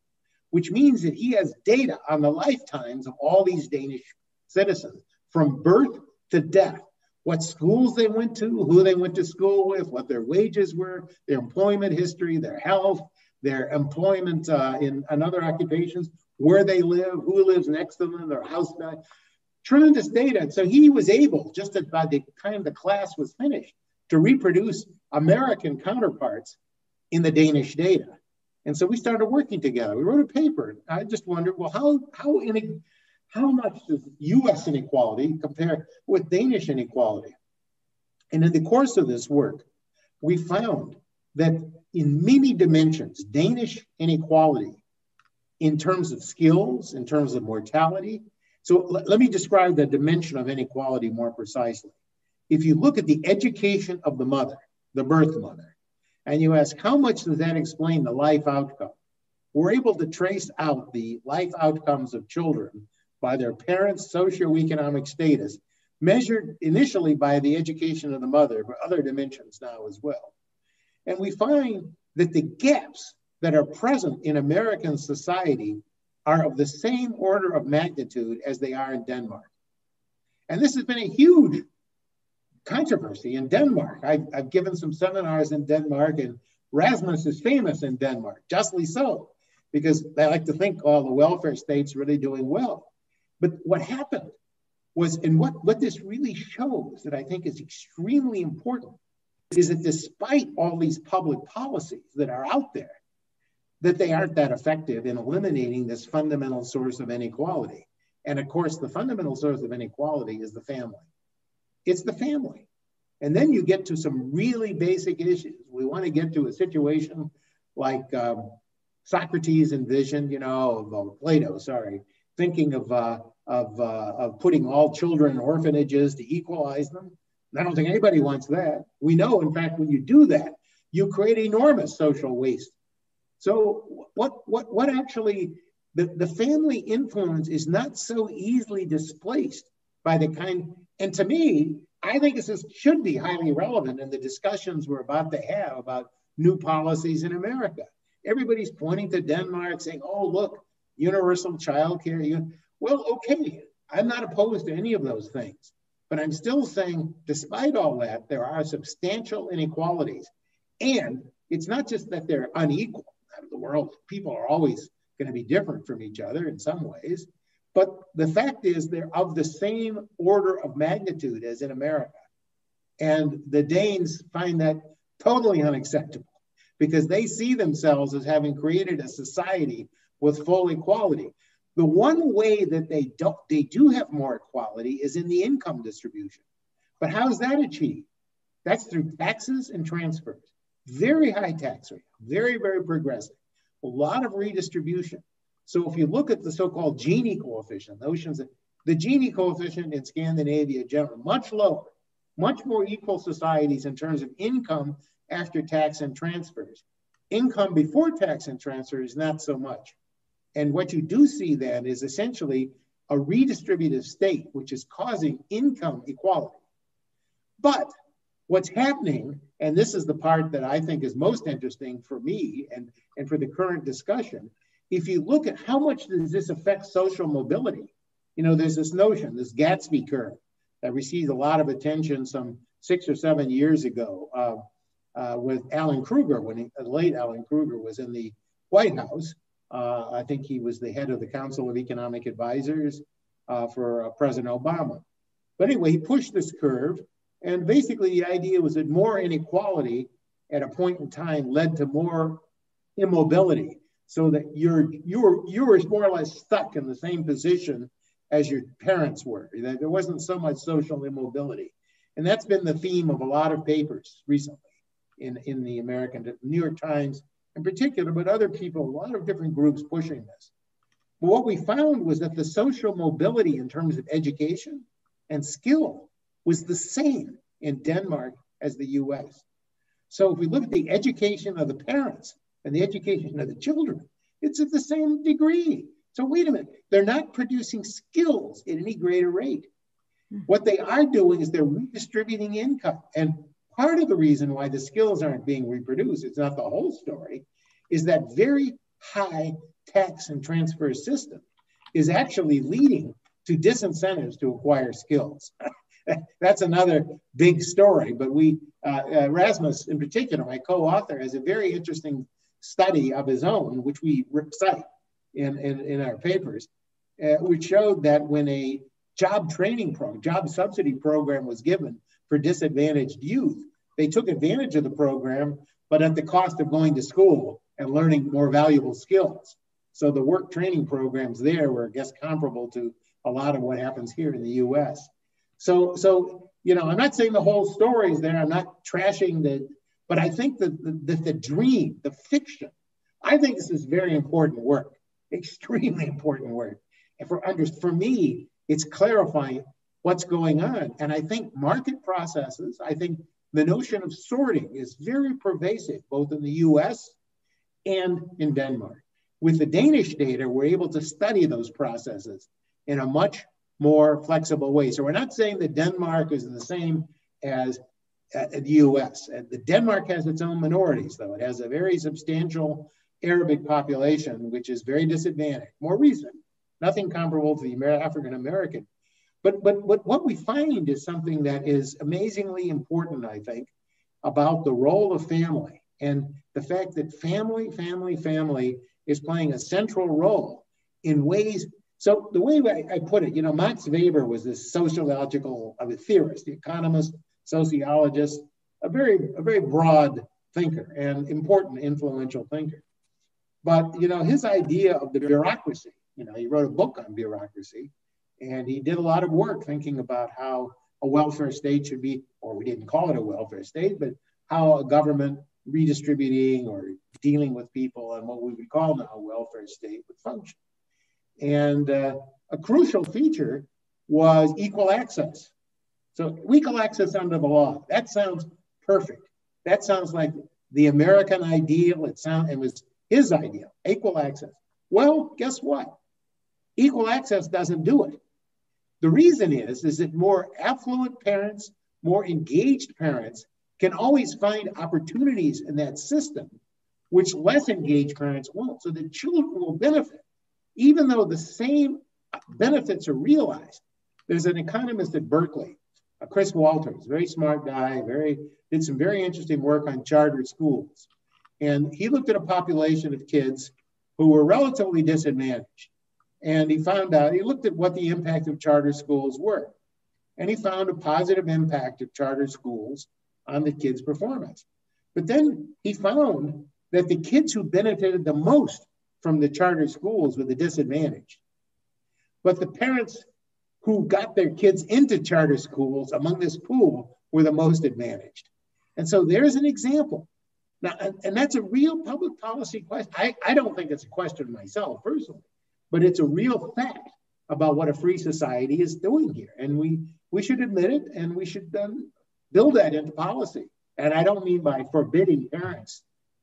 which means that he has data on the lifetimes of all these Danish citizens from birth to death what schools they went to, who they went to school with, what their wages were, their employment history, their health, their employment uh, in, in other occupations, where they live, who lives next to them, their house. Tremendous data. So he was able, just by the time the class was finished, to reproduce American counterparts in the Danish data. And so we started working together. We wrote a paper. I just wondered, well, how how in, how much does US inequality compare with Danish inequality? And in the course of this work, we found that in many dimensions, Danish inequality in terms of skills, in terms of mortality. So let me describe the dimension of inequality more precisely. If you look at the education of the mother, the birth mother, and you ask how much does that explain the life outcome, we're able to trace out the life outcomes of children by their parents' socioeconomic status, measured initially by the education of the mother, but other dimensions now as well. And we find that the gaps that are present in American society are of the same order of magnitude as they are in Denmark. And this has been a huge controversy in Denmark. I've, I've given some seminars in Denmark, and Rasmus is famous in Denmark, justly so, because they like to think all the welfare states really doing well. But what happened was, and what, what this really shows that I think is extremely important, is that despite all these public policies that are out there, that they aren't that effective in eliminating this fundamental source of inequality. And of course, the fundamental source of inequality is the family. It's the family. And then you get to some really basic issues. We want to get to a situation like um, Socrates envisioned, you know, of, Plato, sorry, thinking of uh, of, uh, of putting all children in orphanages to equalize them. I don't think anybody wants that. We know, in fact, when you do that, you create enormous social waste. So what, what, what actually, the, the family influence is not so easily displaced by the kind, and to me, I think this should be highly relevant in the discussions we're about to have about new policies in America. Everybody's pointing to Denmark saying, oh, look, universal child care. Well, okay, I'm not opposed to any of those things, but I'm still saying, despite all that, there are substantial inequalities. And it's not just that they're unequal. The world, people are always going to be different from each other in some ways. But the fact is, they're of the same order of magnitude as in America. And the Danes find that totally unacceptable because they see themselves as having created a society with full equality. The one way that they don't they do have more equality is in the income distribution. But how is that achieved? That's through taxes and transfers. Very high tax rate, very, very progressive. A lot of redistribution. So if you look at the so-called Gini coefficient, the Gini coefficient in Scandinavia generally much lower, much more equal societies in terms of income after tax and transfers. Income before tax and transfers, is not so much. And what you do see then is essentially a redistributive state, which is causing income equality. But what's happening, and this is the part that I think is most interesting for me and, and for the current discussion, if you look at how much does this affect social mobility, you know, there's this notion, this Gatsby curve that received a lot of attention some six or seven years ago uh, uh, with Alan Krueger, when he, late Alan Krueger was in the White House. Uh, I think he was the head of the Council of Economic Advisors uh, for uh, President Obama. But anyway, he pushed this curve. And basically, the idea was that more inequality at a point in time led to more immobility, so that you're you're you were more or less stuck in the same position as your parents were. That there wasn't so much social immobility, and that's been the theme of a lot of papers recently in in the American New York Times in particular, but other people, a lot of different groups pushing this. But what we found was that the social mobility in terms of education and skill was the same in Denmark as the US. So if we look at the education of the parents and the education of the children, it's at the same degree. So wait a minute, they're not producing skills at any greater rate. Hmm. What they are doing is they're redistributing income. And part of the reason why the skills aren't being reproduced, it's not the whole story, is that very high tax and transfer system is actually leading to disincentives to acquire skills. That's another big story. But we, uh, uh, Rasmus in particular, my co-author, has a very interesting study of his own, which we cite in, in, in our papers, uh, which showed that when a job training program, job subsidy program was given for disadvantaged youth, they took advantage of the program, but at the cost of going to school and learning more valuable skills. So the work training programs there were, I guess, comparable to a lot of what happens here in the U.S. So, so you know, I'm not saying the whole story is there. I'm not trashing the, but I think that the, the, the dream, the fiction, I think this is very important work, extremely important work. And for under, for me, it's clarifying what's going on. And I think market processes, I think the notion of sorting is very pervasive, both in the US and in Denmark. With the Danish data, we're able to study those processes in a much more flexible way. So we're not saying that Denmark is the same as uh, the US. The Denmark has its own minorities, though. It has a very substantial Arabic population, which is very disadvantaged. More recent, nothing comparable to the African American. But, but, but what we find is something that is amazingly important, I think, about the role of family and the fact that family, family, family is playing a central role in ways. So the way I, I put it, you know, Max Weber was this sociological a theorist, the economist, sociologist, a very, a very broad thinker and important, influential thinker. But you know, his idea of the bureaucracy, you know, he wrote a book on bureaucracy, and he did a lot of work thinking about how a welfare state should be, or we didn't call it a welfare state, but how a government redistributing or dealing with people and what we would call now a welfare state would function. And uh, a crucial feature was equal access. So equal access under the law, that sounds perfect. That sounds like the American ideal. It sound it was his ideal, equal access. Well, guess what? Equal access doesn't do it. The reason is, is that more affluent parents, more engaged parents can always find opportunities in that system which less engaged parents won't. So the children will benefit, even though the same benefits are realized. There's an economist at Berkeley, Uh, Chris Walters, very smart guy, very did some very interesting work on charter schools. And he looked at a population of kids who were relatively disadvantaged. And he found out, he looked at what the impact of charter schools were. And he found a positive impact of charter schools on the kids' performance. But then he found that the kids who benefited the most from the charter schools were the disadvantaged. But the parents who got their kids into charter schools among this pool were the most advantaged. And so there's an example. Now, and, and that's a real public policy question. I, I don't think it's a question myself personally, but it's a real fact about what a free society is doing here. And we, we should admit it and we should um, build that into policy. And I don't mean by forbidding parents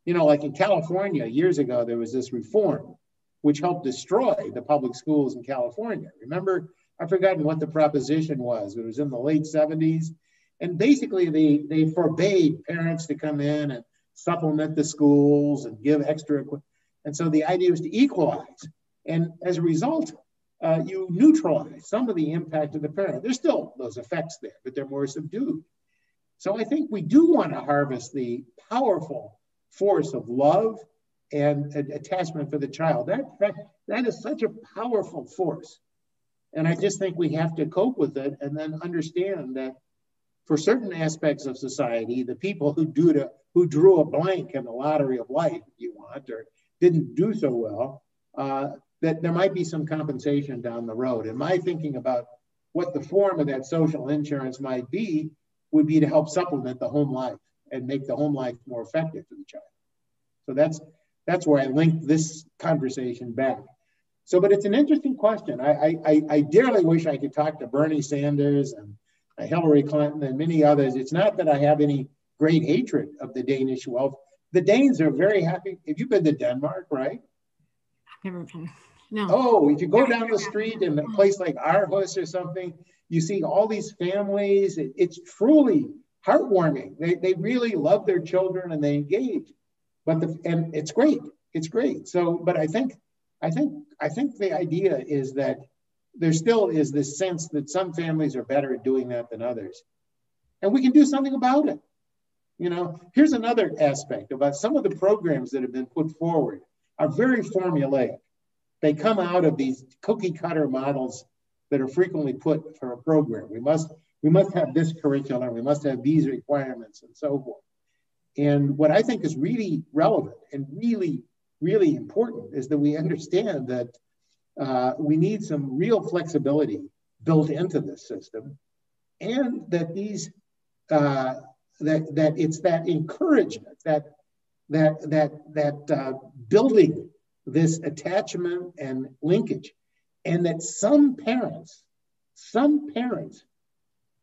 you know, like in California years ago, there was this reform which helped destroy the public schools in California. Remember, I've forgotten what the proposition was. It was in the late 70s. And basically, they, they forbade parents to come in and supplement the schools and give extra. Equipment. And so the idea was to equalize. And as a result, uh, you neutralize some of the impact of the parent. There's still those effects there, but they're more subdued. So I think we do want to harvest the powerful force of love and, attachment for the child. That, that, that is such a powerful force. And I just think we have to cope with it and then understand that for certain aspects of society, the people who do to, who drew a blank in the lottery of life, if you want, or didn't do so well, uh, that there might be some compensation down the road. And my thinking about what the form of that social insurance might be would be to help supplement the home life and make the home life more effective for the child. So that's that's where I link this conversation back. So, but it's an interesting question. I, I, I dearly wish I could talk to Bernie Sanders and uh, Hillary Clinton and many others. It's not that I have any great hatred of the Danish wealth. The Danes are very happy. Have you been to Denmark, right? Never been. No. Oh, if you go down the street in a place like Aarhus or something, you see all these families. It, it's truly heartwarming. They, they really love their children and they engage. But the and it's great. It's great. So, but I think I think I think the idea is that there still is this sense that some families are better at doing that than others. And we can do something about it. You know, here's another aspect about some of the programs that have been put forward are very formulaic. They come out of these cookie cutter models that are frequently put for a program. We must we must have this curriculum, we must have these requirements and so forth. And what I think is really relevant and really, really important is that we understand that uh, we need some real flexibility built into this system, and that these uh, that that it's that encouragement that that that that uh, building this attachment and linkage, and that some parents, some parents,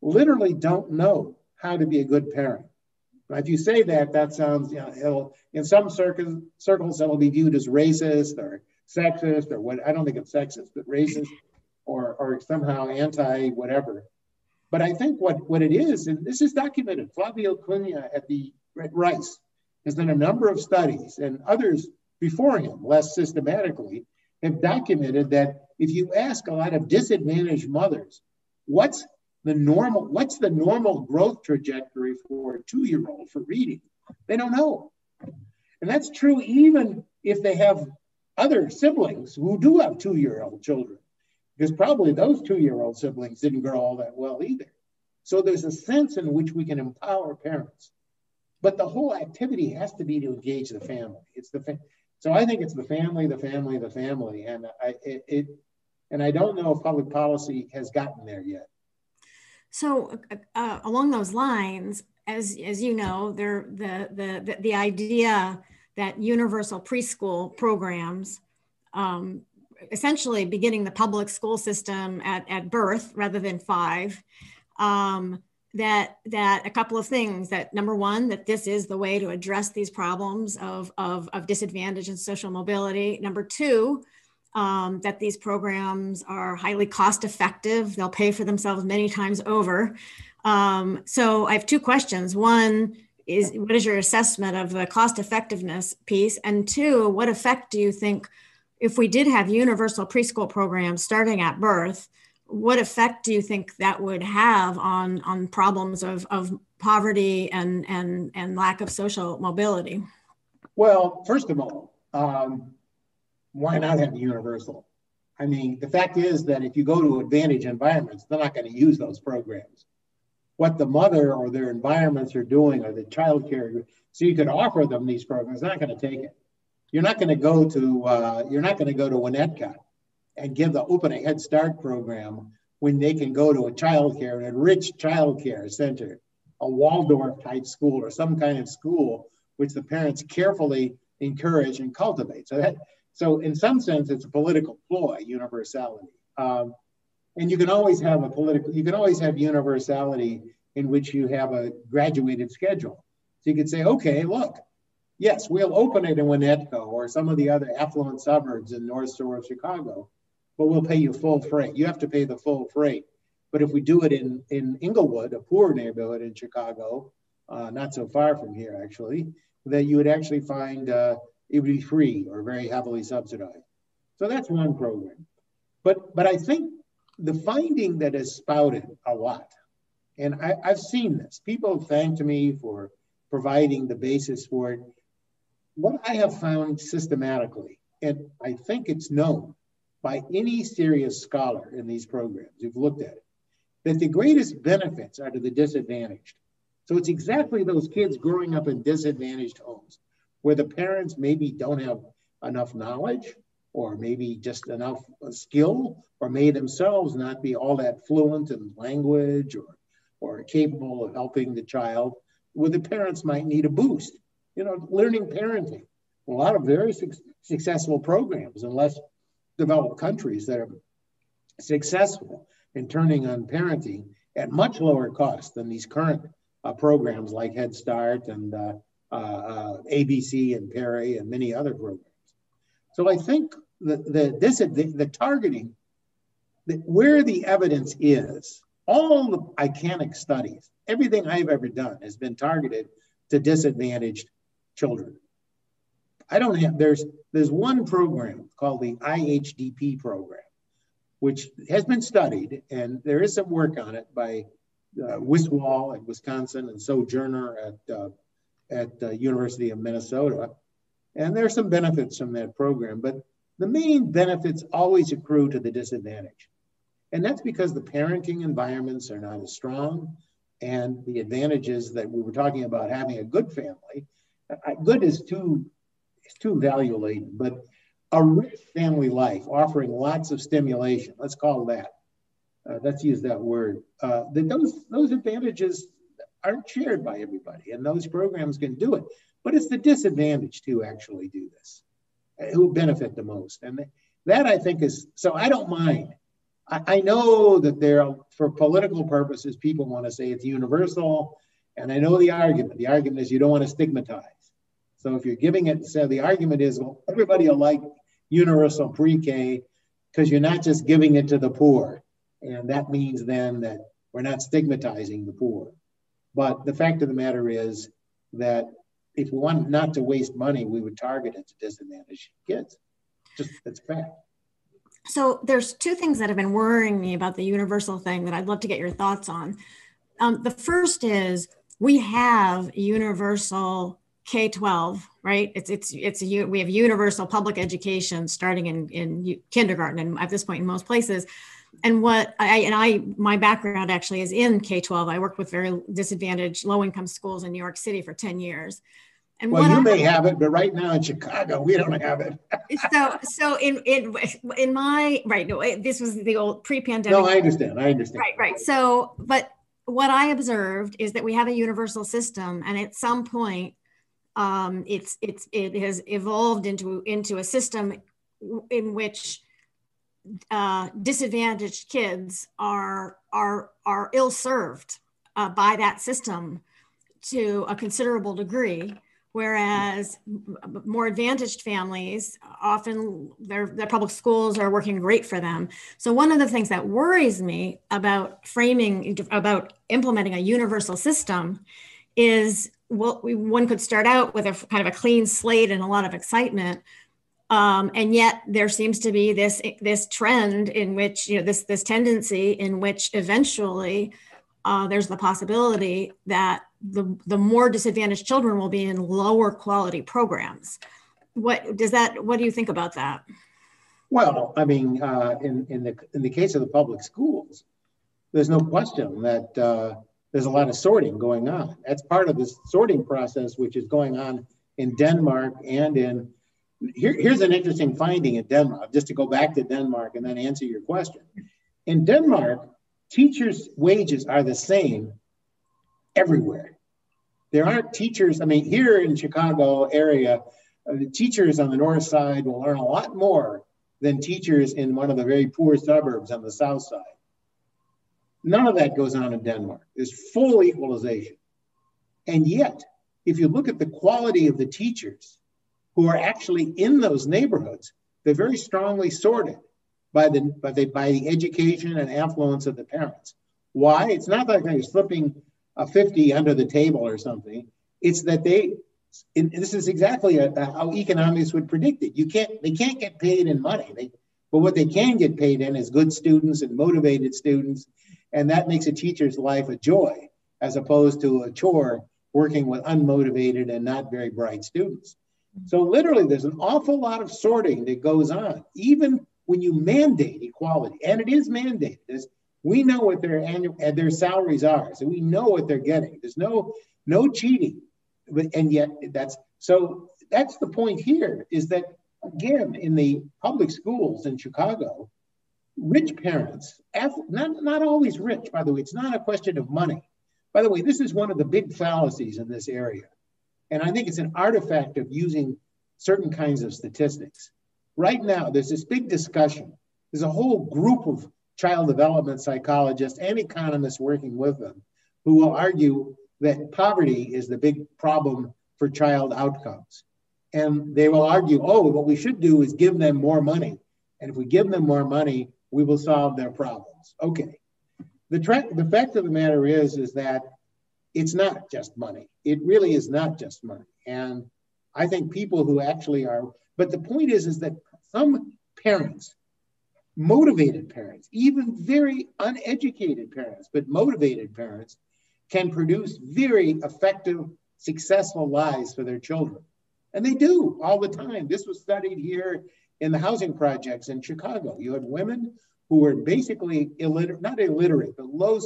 literally don't know how to be a good parent. If you say that, that sounds, you know, in some circles, circles, it'll be viewed as racist or sexist or what I don't think it's sexist, but racist or, or somehow anti whatever. But I think what, what it is, and this is documented, Flavio Cunha at the at Rice has done a number of studies, and others before him, less systematically, have documented that if you ask a lot of disadvantaged mothers, what's the normal, what's the normal growth trajectory for a two-year-old for reading? They don't know. And that's true even if they have other siblings who do have two year old children, because probably those two year old siblings didn't grow all that well either. So there's a sense in which we can empower parents. But the whole activity has to be to engage the family. It's the fa- so I think it's the family, the family, the family, and I it, it and I don't know if public policy has gotten there yet. So uh, along those lines, as as you know, there the the the, the idea that universal preschool programs, um, essentially beginning the public school system at, at birth rather than five, um, that that a couple of things that number one that this is the way to address these problems of, of, of disadvantage and social mobility. Number two um, that these programs are highly cost effective. They'll pay for themselves many times over. Um, so i have two questions. One is what is your assessment of the cost effectiveness piece? And two what effect do you think if we did have universal preschool programs starting at birth what effect do you think that would have on on problems of, of poverty and and and lack of social mobility? Well first of all um, why not have the universal i mean the fact is that if you go to advantage environments they're not going to use those programs what the mother or their environments are doing or the child care. So you could offer them these programs. They're not going to take it. You're not going to go to uh, you're not going to go to Winnetka and give the Open a Head Start program when they can go to a child care, an enriched child care center, a Waldorf type school or some kind of school which the parents carefully encourage and cultivate. So that so in some sense it's a political ploy, universality. Um, and you can always have a political, you can always have universality in which you have a graduated schedule. So you could say, okay, look, yes, we'll open it in Winnetka or some of the other affluent suburbs in North Shore of Chicago, but we'll pay you full freight. You have to pay the full freight. But if we do it in, in Englewood, a poor neighborhood in Chicago, uh, not so far from here actually, that you would actually find uh, it would be free or very heavily subsidized. So that's one program. But, but I think the finding that is spouted a lot, and I, I've seen this, people have thanked me for providing the basis for it. What I have found systematically, and I think it's known by any serious scholar in these programs who've looked at it, that the greatest benefits are to the disadvantaged. So it's exactly those kids growing up in disadvantaged homes where the parents maybe don't have enough knowledge or maybe just enough skill, or may themselves not be all that fluent in language or, or capable of helping the child, where the parents might need a boost. You know, learning parenting. A lot of very su- successful programs, in less developed countries that are successful in turning on parenting at much lower cost than these current uh, programs like Head Start and uh, ABC and Perry and many other programs. So I think the, the, this, the, the targeting, the, where the evidence is, all the ICANIC studies, everything I've ever done has been targeted to disadvantaged children. I don't have, there's, there's one program called the IHDP program, which has been studied, and there is some work on it by uh, Wiswall at Wisconsin and Sojourner at, uh, at the University of Minnesota. And there are some benefits from that program, but the main benefits always accrue to the disadvantage. And that's because the parenting environments are not as strong and the advantages that we were talking about having a good family. Good is too, too value laden, but a rich family life offering lots of stimulation, let's call that, uh, let's use that word, uh, that those, those advantages aren't shared by everybody and those programs can do it. But it's the disadvantaged who actually do this, uh, who benefit the most. And that I think is, so I don't mind I, I know that there, for political purposes, people want to say it's universal, and I know the argument. The argument is you don't want to stigmatize. So if you're giving it, so the argument is, well, everybody will like universal pre-K because you're not just giving it to the poor, and that means then that we're not stigmatizing the poor. But the fact of the matter is that if we want not to waste money, we would target it to disadvantaged kids. Just that's fact. So there's two things that have been worrying me about the universal thing that I'd love to get your thoughts on. Um, the first is we have universal K-12, right? It's it's it's a we have universal public education starting in in kindergarten and at this point in most places. And what I and I my background actually is in K-12. I worked with very disadvantaged low income schools in New York City for 10 years. And well, you I, may have it, but right now in Chicago, we don't have it. so, so in in in my right, no, this was the old pre-pandemic. No, I understand. I understand. Right, right. So, but what I observed is that we have a universal system, and at some point, um, it's it's it has evolved into into a system in which uh, disadvantaged kids are are are ill served uh, by that system to a considerable degree whereas more advantaged families often their, their public schools are working great for them. So one of the things that worries me about framing about implementing a universal system is well, we, one could start out with a kind of a clean slate and a lot of excitement um, and yet there seems to be this this trend in which you know this this tendency in which eventually uh, there's the possibility that the, the more disadvantaged children will be in lower quality programs. What does that, what do you think about that? Well, I mean, uh, in, in, the, in the case of the public schools, there's no question that uh, there's a lot of sorting going on. That's part of this sorting process, which is going on in Denmark and in, here, here's an interesting finding in Denmark, just to go back to Denmark and then answer your question. In Denmark, teachers' wages are the same everywhere. There aren't teachers, I mean, here in Chicago area, uh, the teachers on the north side will earn a lot more than teachers in one of the very poor suburbs on the south side. None of that goes on in Denmark. There's full equalization. And yet, if you look at the quality of the teachers who are actually in those neighborhoods, they're very strongly sorted by the, by the, by the education and affluence of the parents. Why? It's not like they're slipping a 50 under the table or something. It's that they, this is exactly a, a, how economics would predict it. You can't, they can't get paid in money. They, but what they can get paid in is good students and motivated students. And that makes a teacher's life a joy as opposed to a chore working with unmotivated and not very bright students. So literally there's an awful lot of sorting that goes on, even when you mandate equality, and it is mandated. There's we know what their annual their salaries are, so we know what they're getting. There's no no cheating, but and yet that's so that's the point here is that again in the public schools in Chicago, rich parents, not not always rich by the way. It's not a question of money. By the way, this is one of the big fallacies in this area, and I think it's an artifact of using certain kinds of statistics. right now, there's this big discussion. There's a whole group of child development psychologists and economists working with them who will argue that poverty is the big problem for child outcomes. And they will argue, oh, what we should do is give them more money. And if we give them more money, we will solve their problems. Okay. The, tra- the fact of the matter is, is that it's not just money. It really is not just money. And I think people who actually are, but the point is, is that some parents, motivated parents, even very uneducated parents, but motivated parents, can produce very effective, successful lives for their children. And they do all the time. This was studied here in the housing projects in Chicago. You had women who were basically illiterate, not illiterate, but low,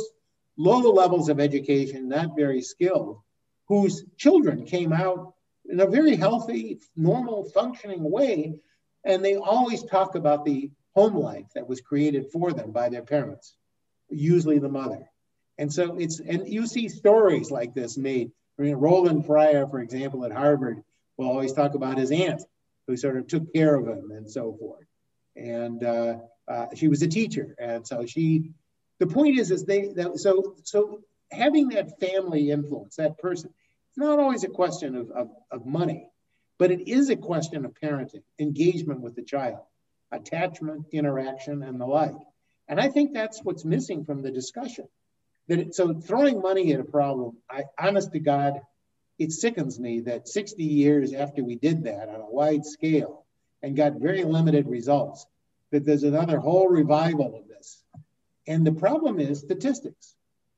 low levels of education, not very skilled, whose children came out in a very healthy, normal, functioning way. And they always talk about the home life that was created for them by their parents, usually the mother. And so it's, and you see stories like this made. I mean, Roland Fryer, for example, at Harvard, will always talk about his aunt who sort of took care of him and so forth. And uh, uh, she was a teacher. And so she, the point is, is they, that, so, so having that family influence, that person, it's not always a question of, of, of money, but it is a question of parenting, engagement with the child, attachment, interaction, and the like. And I think that's what's missing from the discussion. That it, so throwing money at a problem, I honest to God, it sickens me that 60 years after we did that on a wide scale and got very limited results, that there's another whole revival of this. And the problem is statistics.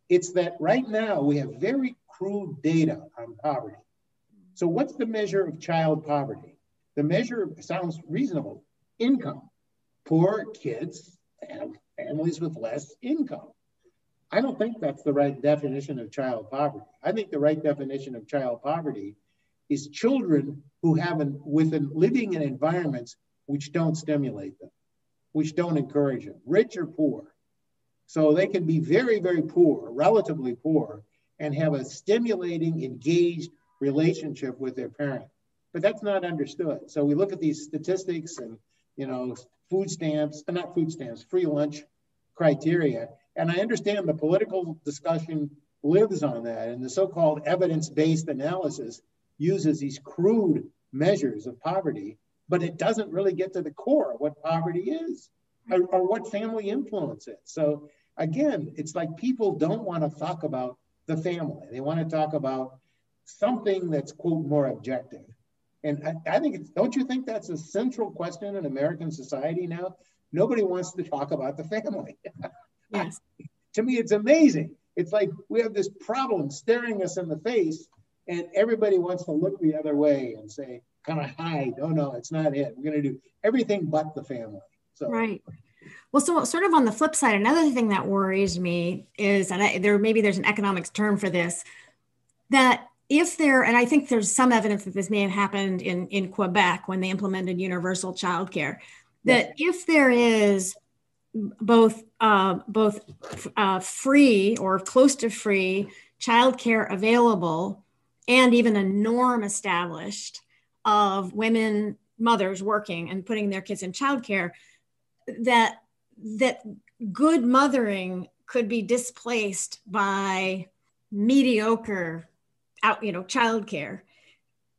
It's that right now we have very crude data on poverty. So, what's the measure of child poverty? The measure sounds reasonable income. Poor kids have families with less income. I don't think that's the right definition of child poverty. I think the right definition of child poverty is children who have an, within living in environments which don't stimulate them, which don't encourage them, rich or poor. So they can be very, very poor, relatively poor, and have a stimulating, engaged relationship with their parent. But that's not understood. So we look at these statistics and, you know, food stamps, uh, not food stamps, free lunch criteria. And I understand the political discussion lives on that. And the so called evidence based analysis uses these crude measures of poverty, but it doesn't really get to the core of what poverty is or, or what family influence is. So again, it's like people don't want to talk about the family. They want to talk about something that's quote more objective. And I, I think it's, don't you think that's a central question in American society now? Nobody wants to talk about the family. Yes. to me, it's amazing. It's like we have this problem staring us in the face, and everybody wants to look the other way and say, kind of hide. Oh no, it's not it. We're going to do everything but the family. So right. Well, so sort of on the flip side, another thing that worries me is, and I, there maybe there's an economics term for this, that if there, and I think there's some evidence that this may have happened in in Quebec when they implemented universal childcare, that yes. if there is both uh, both uh, free or close to free childcare available, and even a norm established of women mothers working and putting their kids in childcare, that that good mothering could be displaced by mediocre out you know childcare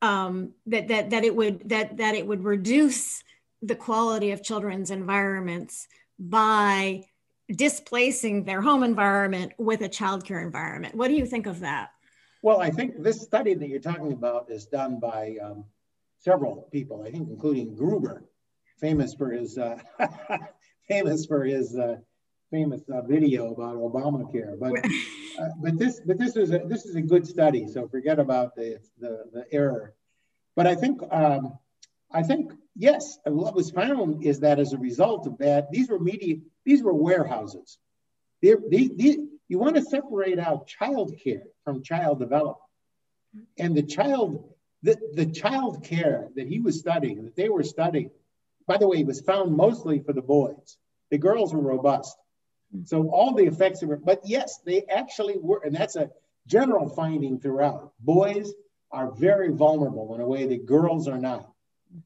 um, that that that it would that that it would reduce the quality of children's environments by displacing their home environment with a childcare environment. What do you think of that? Well i think this study that you're talking about is done by um, several people i think including gruber famous for his uh, famous for his uh, famous uh, video about Obamacare. But uh, but this but this is a this is a good study. So forget about the the, the error. But I think um, I think yes, what was found is that as a result of that, these were media these were warehouses. They're, they, they, you want to separate out child care from child development, and the child the, the child care that he was studying that they were studying by the way, it was found mostly for the boys. The girls were robust. Hmm. So all the effects of it, but yes, they actually were, and that's a general finding throughout. Boys are very vulnerable in a way that girls are not.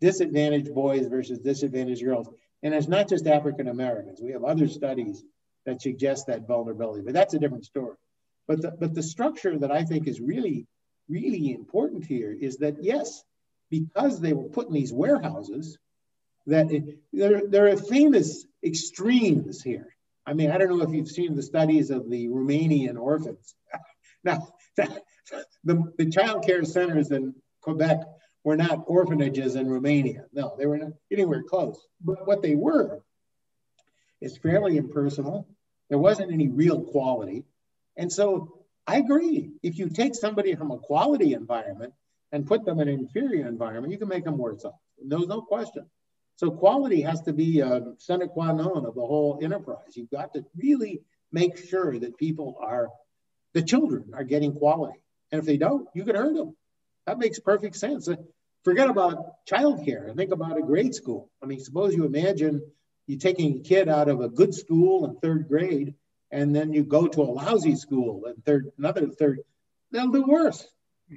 disadvantaged boys versus disadvantaged girls. And it's not just African Americans. We have other studies that suggest that vulnerability, but that's a different story. But the, but the structure that I think is really, really important here is that yes, because they were put in these warehouses, that it, there, there are famous extremes here. I mean, I don't know if you've seen the studies of the Romanian orphans. now, the, the child care centers in Quebec were not orphanages in Romania. No, they were not anywhere close. But what they were is fairly impersonal. There wasn't any real quality. And so I agree. If you take somebody from a quality environment and put them in an inferior environment, you can make them worse off. There's no question. So quality has to be a sine qua non of the whole enterprise. You've got to really make sure that people are, the children are getting quality. And if they don't, you can hurt them. That makes perfect sense uh, forget about childcare and think about a grade school. I mean, suppose you imagine you taking a kid out of a good school in third grade, and then you go to a lousy school in third, another third, they'll do worse.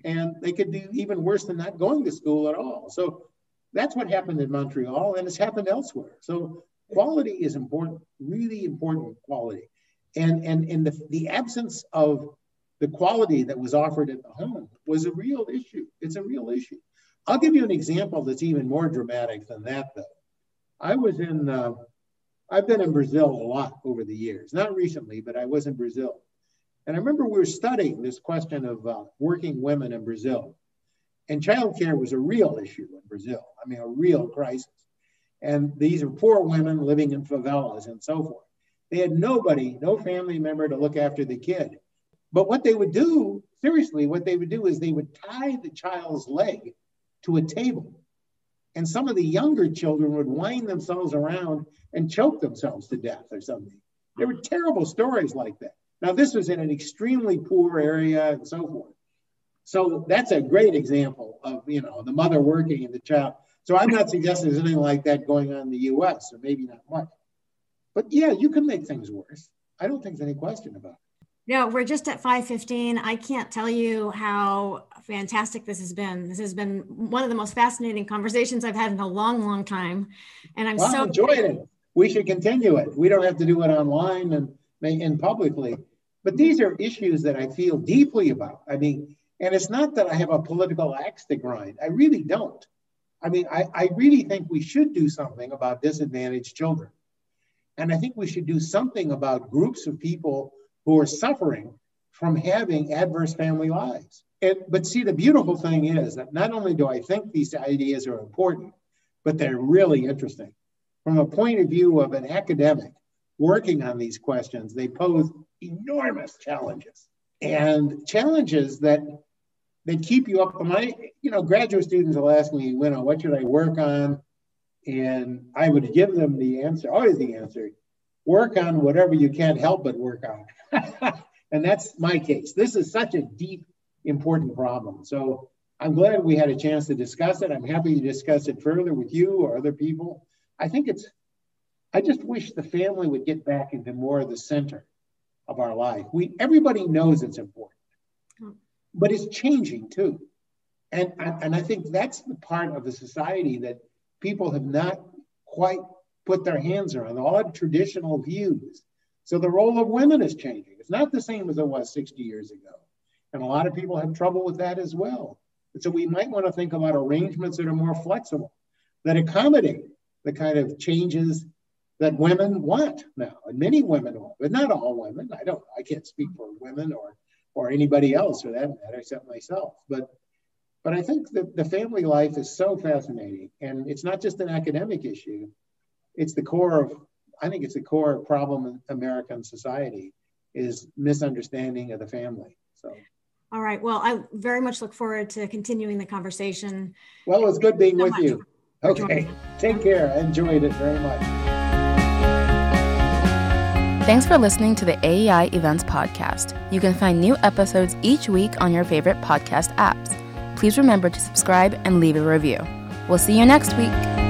And they could do even worse than not going to school at all. So that's what happened in Montreal, and it's happened elsewhere. So quality is important, really important quality. And and in the, the absence of the quality that was offered at the home was a real issue. It's a real issue. I'll give you an example that's even more dramatic than that, though. I was in, uh, I've been in Brazil a lot over the years, not recently, but I was in Brazil. And I remember we were studying this question of uh, working women in Brazil. And childcare was a real issue in Brazil, I mean, a real crisis. And these are poor women living in favelas and so forth. They had nobody, no family member to look after the kid. But what they would do, seriously, what they would do is they would tie the child's leg to a table. And some of the younger children would wind themselves around and choke themselves to death or something. There were terrible stories like that. Now, this was in an extremely poor area and so forth. So that's a great example of, you know, the mother working and the child. So I'm not suggesting there's anything like that going on in the US, or maybe not much. But yeah, you can make things worse. I don't think there's any question about it. No, we're just at 515. I can't tell you how fantastic this has been. This has been one of the most fascinating conversations I've had in a long, long time. And I'm well, so enjoyed it. We should continue it. We don't have to do it online and, and publicly. But these are issues that I feel deeply about. I mean, and it's not that I have a political axe to grind. I really don't. I mean, I, I really think we should do something about disadvantaged children. And I think we should do something about groups of people who are suffering from having adverse family lives. And, but see, the beautiful thing is that not only do I think these ideas are important, but they're really interesting. From a point of view of an academic working on these questions, they pose enormous challenges and challenges that that keep you up. My, you know, graduate students will ask me, you know, what should I work on? And I would give them the answer, always the answer, work on whatever you can't help but work on. and that's my case. This is such a deep, important problem. So I'm glad we had a chance to discuss it. I'm happy to discuss it further with you or other people. I think it's, I just wish the family would get back into more of the center of our life. We everybody knows it's important, but it's changing too. And, and I think that's the part of the society that people have not quite put their hands around, odd traditional views. So the role of women is changing. It's not the same as it was 60 years ago. And a lot of people have trouble with that as well. And so we might want to think about arrangements that are more flexible, that accommodate the kind of changes that women want now, and many women want, but not all women. I don't, I can't speak for women or or anybody else for that matter, except myself. But but I think that the family life is so fascinating, and it's not just an academic issue it's the core of I think it's the core problem in American society is misunderstanding of the family. So. All right. Well, I very much look forward to continuing the conversation. Well, it's good being so with you. Okay. Take care. I enjoyed it very much. Thanks for listening to the AEI Events Podcast. You can find new episodes each week on your favorite podcast apps. Please remember to subscribe and leave a review. We'll see you next week.